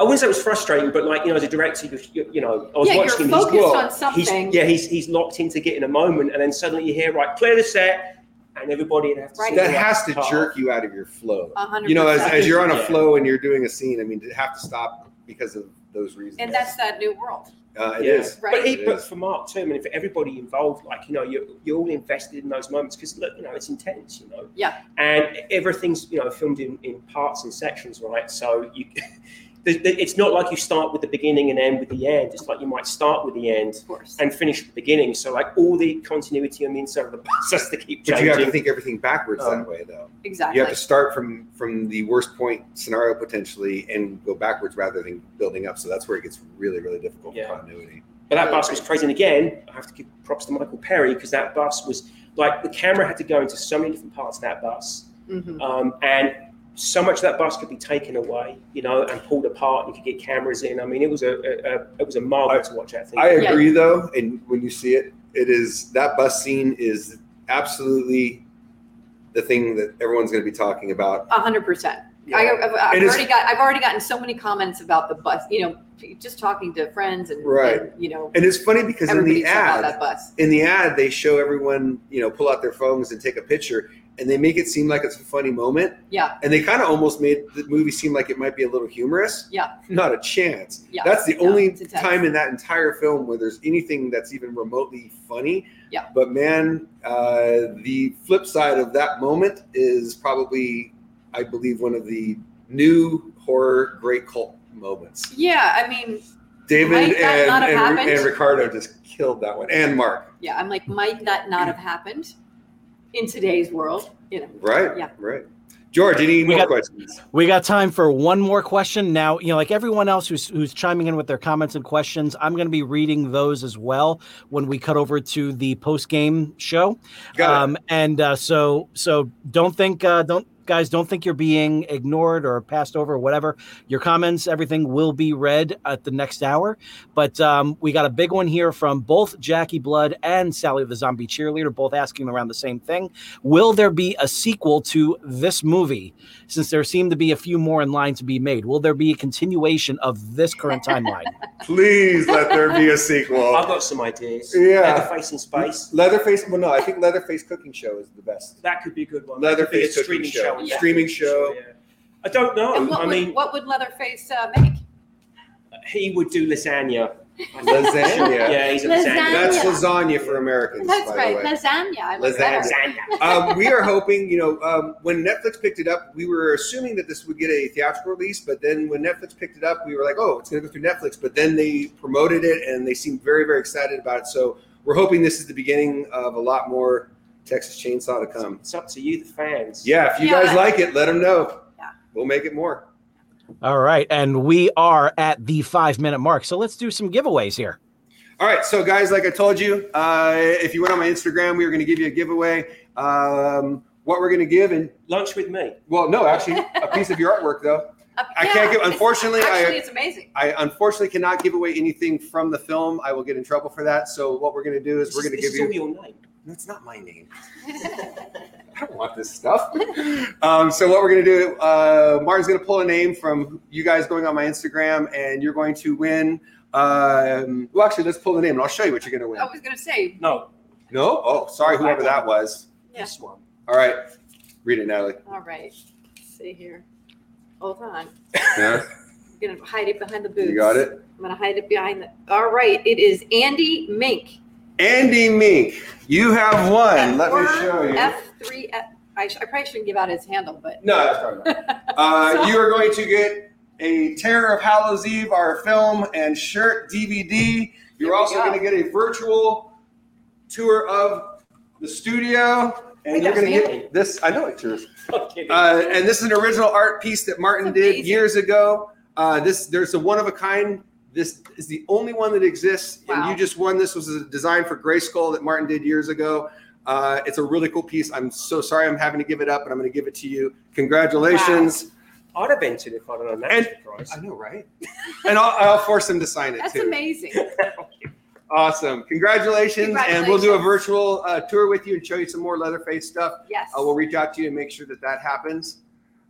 I wouldn't say it was frustrating, but like you know, as a director, you, you, you know, I was
Yeah, you're
watching him.
focused
he's,
on
he's-
something.
yeah, he's he's locked into getting a moment, and then suddenly you hear right, clear the set, and everybody would have to.
Right.
that has to
like,
jerk you out of your flow.
A hundred
You know, as, as you're on a flow and you're doing a scene, I mean, to have to stop because of those reasons.
And that's that new world.
uh, it
yeah.
is.
Right.
But, he,
It
but
is.
for Mark too, I mean, for everybody involved, like you know, you're you're all invested in those moments because look, you know, it's intense, you know.
Yeah.
And everything's you know filmed in, in parts and sections, right? So you, the- the- it's not like you start with the beginning and end with the end. It's like you might start with the end and finish at the beginning. So like all the continuity on the inside of the bus has to keep
But you have to think everything backwards
Um,
that way, though.
Exactly.
You have to start from from the worst point scenario potentially and go backwards rather than building up. So that's where it gets really, really difficult
Yeah.
for continuity.
But that bus was crazy. And again, I have to give props to Michael Perry because that bus was like the camera had to go into so many different parts of that bus.
Mhm.
Um, and so much of that bus could be taken away, you know, and pulled apart. And you could get cameras in. I mean, it was a, a, a it was a marvel to watch that thing.
I
Yeah.
agree, though, and when you see it, it is that bus scene is absolutely the thing that everyone's going to be talking about.
A hundred percent.
Yeah.
I, I've, I've
And it's-
already got. I've already gotten so many comments about the bus. You know, just talking to friends and,
Right.
and, you know,
And it's funny because in the ad,
that bus.
in the ad, they show everyone, you know, pull out their phones and take a picture, and they make it seem like it's a funny moment,
Yeah.
and they kind of almost made the movie seem like it might be a little humorous.
Yeah.
Not a chance.
Yeah.
That's the only time in that entire film where there's anything that's even remotely funny.
Yeah.
But man, uh, the flip side of that moment is probably, I believe, one of the new horror great cult moments.
Yeah. I mean,
David and, and, and Ricardo just killed that one, and Mark.
yeah. I'm like, might that not have happened in today's world? You know.
Right.
Yeah.
Right. George, any
We
more
got-
questions?
We got time for one more question. Now, you know, like everyone else who's who's chiming in with their comments and questions, I'm going to be reading those as well when we cut over to the post game show.
Got it.
Um, and uh, so so don't think uh, don't guys don't think you're being ignored or passed over or whatever. Your comments, everything will be read at the next hour. But um, we got a big one here from both Jackie Blood and Sally the Zombie Cheerleader, both asking around the same thing. Will there be a sequel to this movie? Since there seem to be a few more in line to be made, will there be a continuation of this current timeline?
Please let there be a sequel.
I've got some ideas.
Yeah.
Leatherface in space.
Leatherface. Well, no, I think Leatherface Cooking Show is the best.
That could be a good one. That a
Leatherface Cooking
streaming
Show.
Show. Yeah.
Streaming show.
Yeah. I don't know.
And what
I
would
mean,
what would Leatherface uh, make?
he would do lasagna.
Lasagna.
Yeah, he's a lasagna.
Lasagna.
That's lasagna for Americans.
That's
by
right,
The way.
lasagna. I like
Lasagna. um, we are hoping, you know, um, when Netflix picked it up, we were assuming that this would get a theatrical release. But then when Netflix picked it up, we were like, oh, it's going to go through Netflix. But then they promoted it and they seemed very, very excited about it. So we're hoping this is the beginning of a lot more Texas Chainsaw to come.
It's up to you, the fans.
Yeah, if you
Yeah.
guys like it, let them know.
Yeah.
We'll make it more.
All right, and we are at the five minute mark, so let's do some giveaways here.
All right, so guys, like I told you, uh, if you went on my Instagram, we were going to give you a giveaway. Um, what we're going to give, and
Lunch with me.
well, no, actually, a piece of your artwork though.
Uh,
I
yeah,
can't give.
it's-
Unfortunately,
Actually,
I
it's amazing.
I unfortunately cannot give away anything from the film. I will get in trouble for that. So what we're going to do is we're going to give you.
all your name.
That's not my name. I don't want this stuff. Um, so what we're going to do, uh, Martin's going to pull a name from you guys going on my Instagram, and you're going to win. Um, well, actually, let's pull the name, and I'll show you what you're going to win.
I was gonna say,
No,
No? Oh, sorry, whoever that was.
Yeah.
this one.
All right. Read it, Natalie.
all right. Let's see here. Hold on.
Yeah,
I'm gonna hide it behind the boots.
you got it.
I'm gonna hide it behind the. All right. It is Andy Mink.
Andy Mink, you have won. Let me show you.
F3. F, I, sh- I probably shouldn't give out his handle, but
No, that's probably not. Uh, you are going to get a Terror of Hallows Eve, our film and shirt DVD. You're also
go.
going to get a virtual tour of the studio, and
Wait,
you're going to get this. I know it's yours. Uh, and this is an original art piece that Martin
That's
did
amazing.
years ago. Uh, this there's a one of a kind. This is the only one that exists, and you just won. This was a design for Grayskull that Martin did years ago. Uh, it's a really cool piece. I'm so sorry I'm having to give it up, but I'm going to give it to you. Congratulations!
I'd have entered if I'd have known that
And-
was the prize.
I know, right? and I'll, I'll force him to sign it
that's
too.
amazing.
Awesome. Congratulations. And we'll do a virtual uh, tour with you and show you some more Leatherface stuff.
Yes.
Uh, we'll reach out to you and make sure that that happens.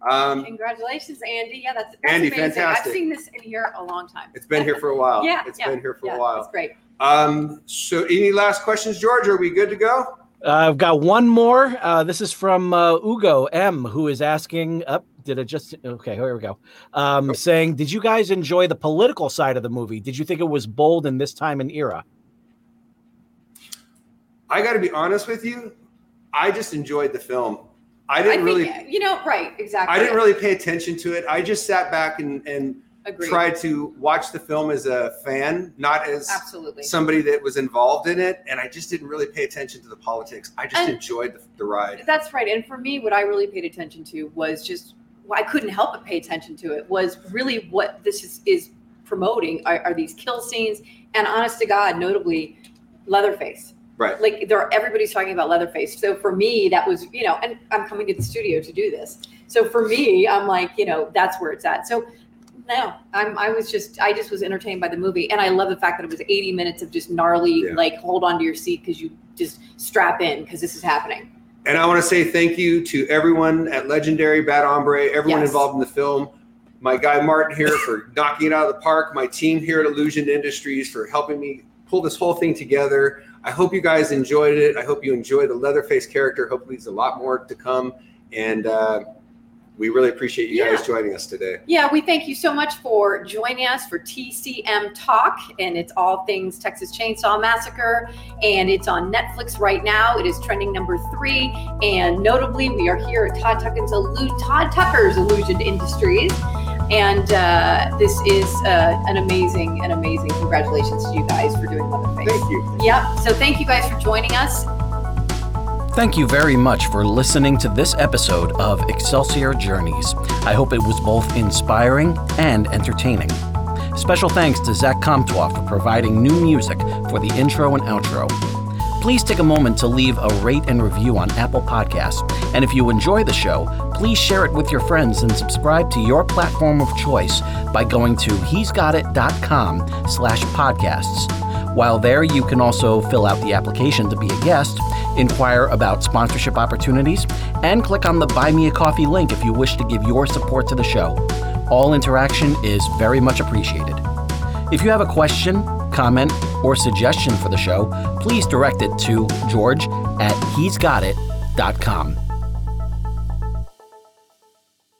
Um,
Congratulations, Andy. Yeah, that's, that's
Andy,
amazing.
fantastic.
I've seen this in here a long time.
it's been here for a while.
yeah,
It's
yeah,
been here for
yeah,
a while.
It's great.
Um, so, any last questions, George? Are we good to go?
Uh, I've got one more. Uh, this is from uh, Ugo M, who is asking. Up, did I just? Okay, here we go. Um, saying, did you guys enjoy the political side of the movie? Did you think it was bold in this time and era?
I got to be honest with you. I just enjoyed the film. I didn't
I
really.
think, you know, right, exactly.
I didn't really pay attention to it. I just sat back and, and
Agreed.
tried to watch the film as a fan, not as
Absolutely.
somebody that was involved in it. And I just didn't really pay attention to the politics. I just
And-
enjoyed the, the ride.
That's right. And for me, what I really paid attention to was just, well, I couldn't help but pay attention to it, was really what this is, is promoting are, are these kill scenes. And honest to God, notably, Leatherface.
Right.
Like there, everybody's talking about Leatherface. So for me, that was, you know, and I'm coming to the studio to do this. So for me, I'm like, you know, that's where it's at. So no, I'm, I was just, I just was entertained by the movie. And I love the fact that it was 80 minutes of just gnarly,
Yeah.
like hold on to your seat because you just strap in because this is happening.
And I want to say thank you to everyone at Legendary, Bad Hombre, everyone
Yes.
involved in the film. My guy Martin here for knocking it out of the park. My team here at Illusion Industries for helping me pull this whole thing together. I hope you guys enjoyed it. I hope you enjoy the Leatherface character. Hopefully, there's a lot more to come. And uh, we really appreciate you guys joining us today.
Yeah, we thank you so much for joining us for TCM Talk, and it's all things Texas Chainsaw Massacre, and it's on Netflix right now. It is trending number three, and notably, we are here at Todd Tucker's, Todd Tucker's Illusion Industries, and uh, this is uh, an amazing, an amazing. Congratulations to you guys for doing Leatherface.
Thank you.
Yep. So thank you guys for joining us.
Thank you very much for listening to this episode of Excelsior Journeys. I hope it was both inspiring and entertaining. Special thanks to Zach Comtois for providing new music for the intro and outro. Please take a moment to leave a rate and review on Apple Podcasts. And if you enjoy the show, please share it with your friends and subscribe to your platform of choice by going to he'sgotit.com slash podcasts. While there, you can also fill out the application to be a guest, inquire about sponsorship opportunities, and click on the Buy Me a Coffee link if you wish to give your support to the show. All interaction is very much appreciated. If you have a question, comment, or suggestion for the show, please direct it to george at he'sgotit.com.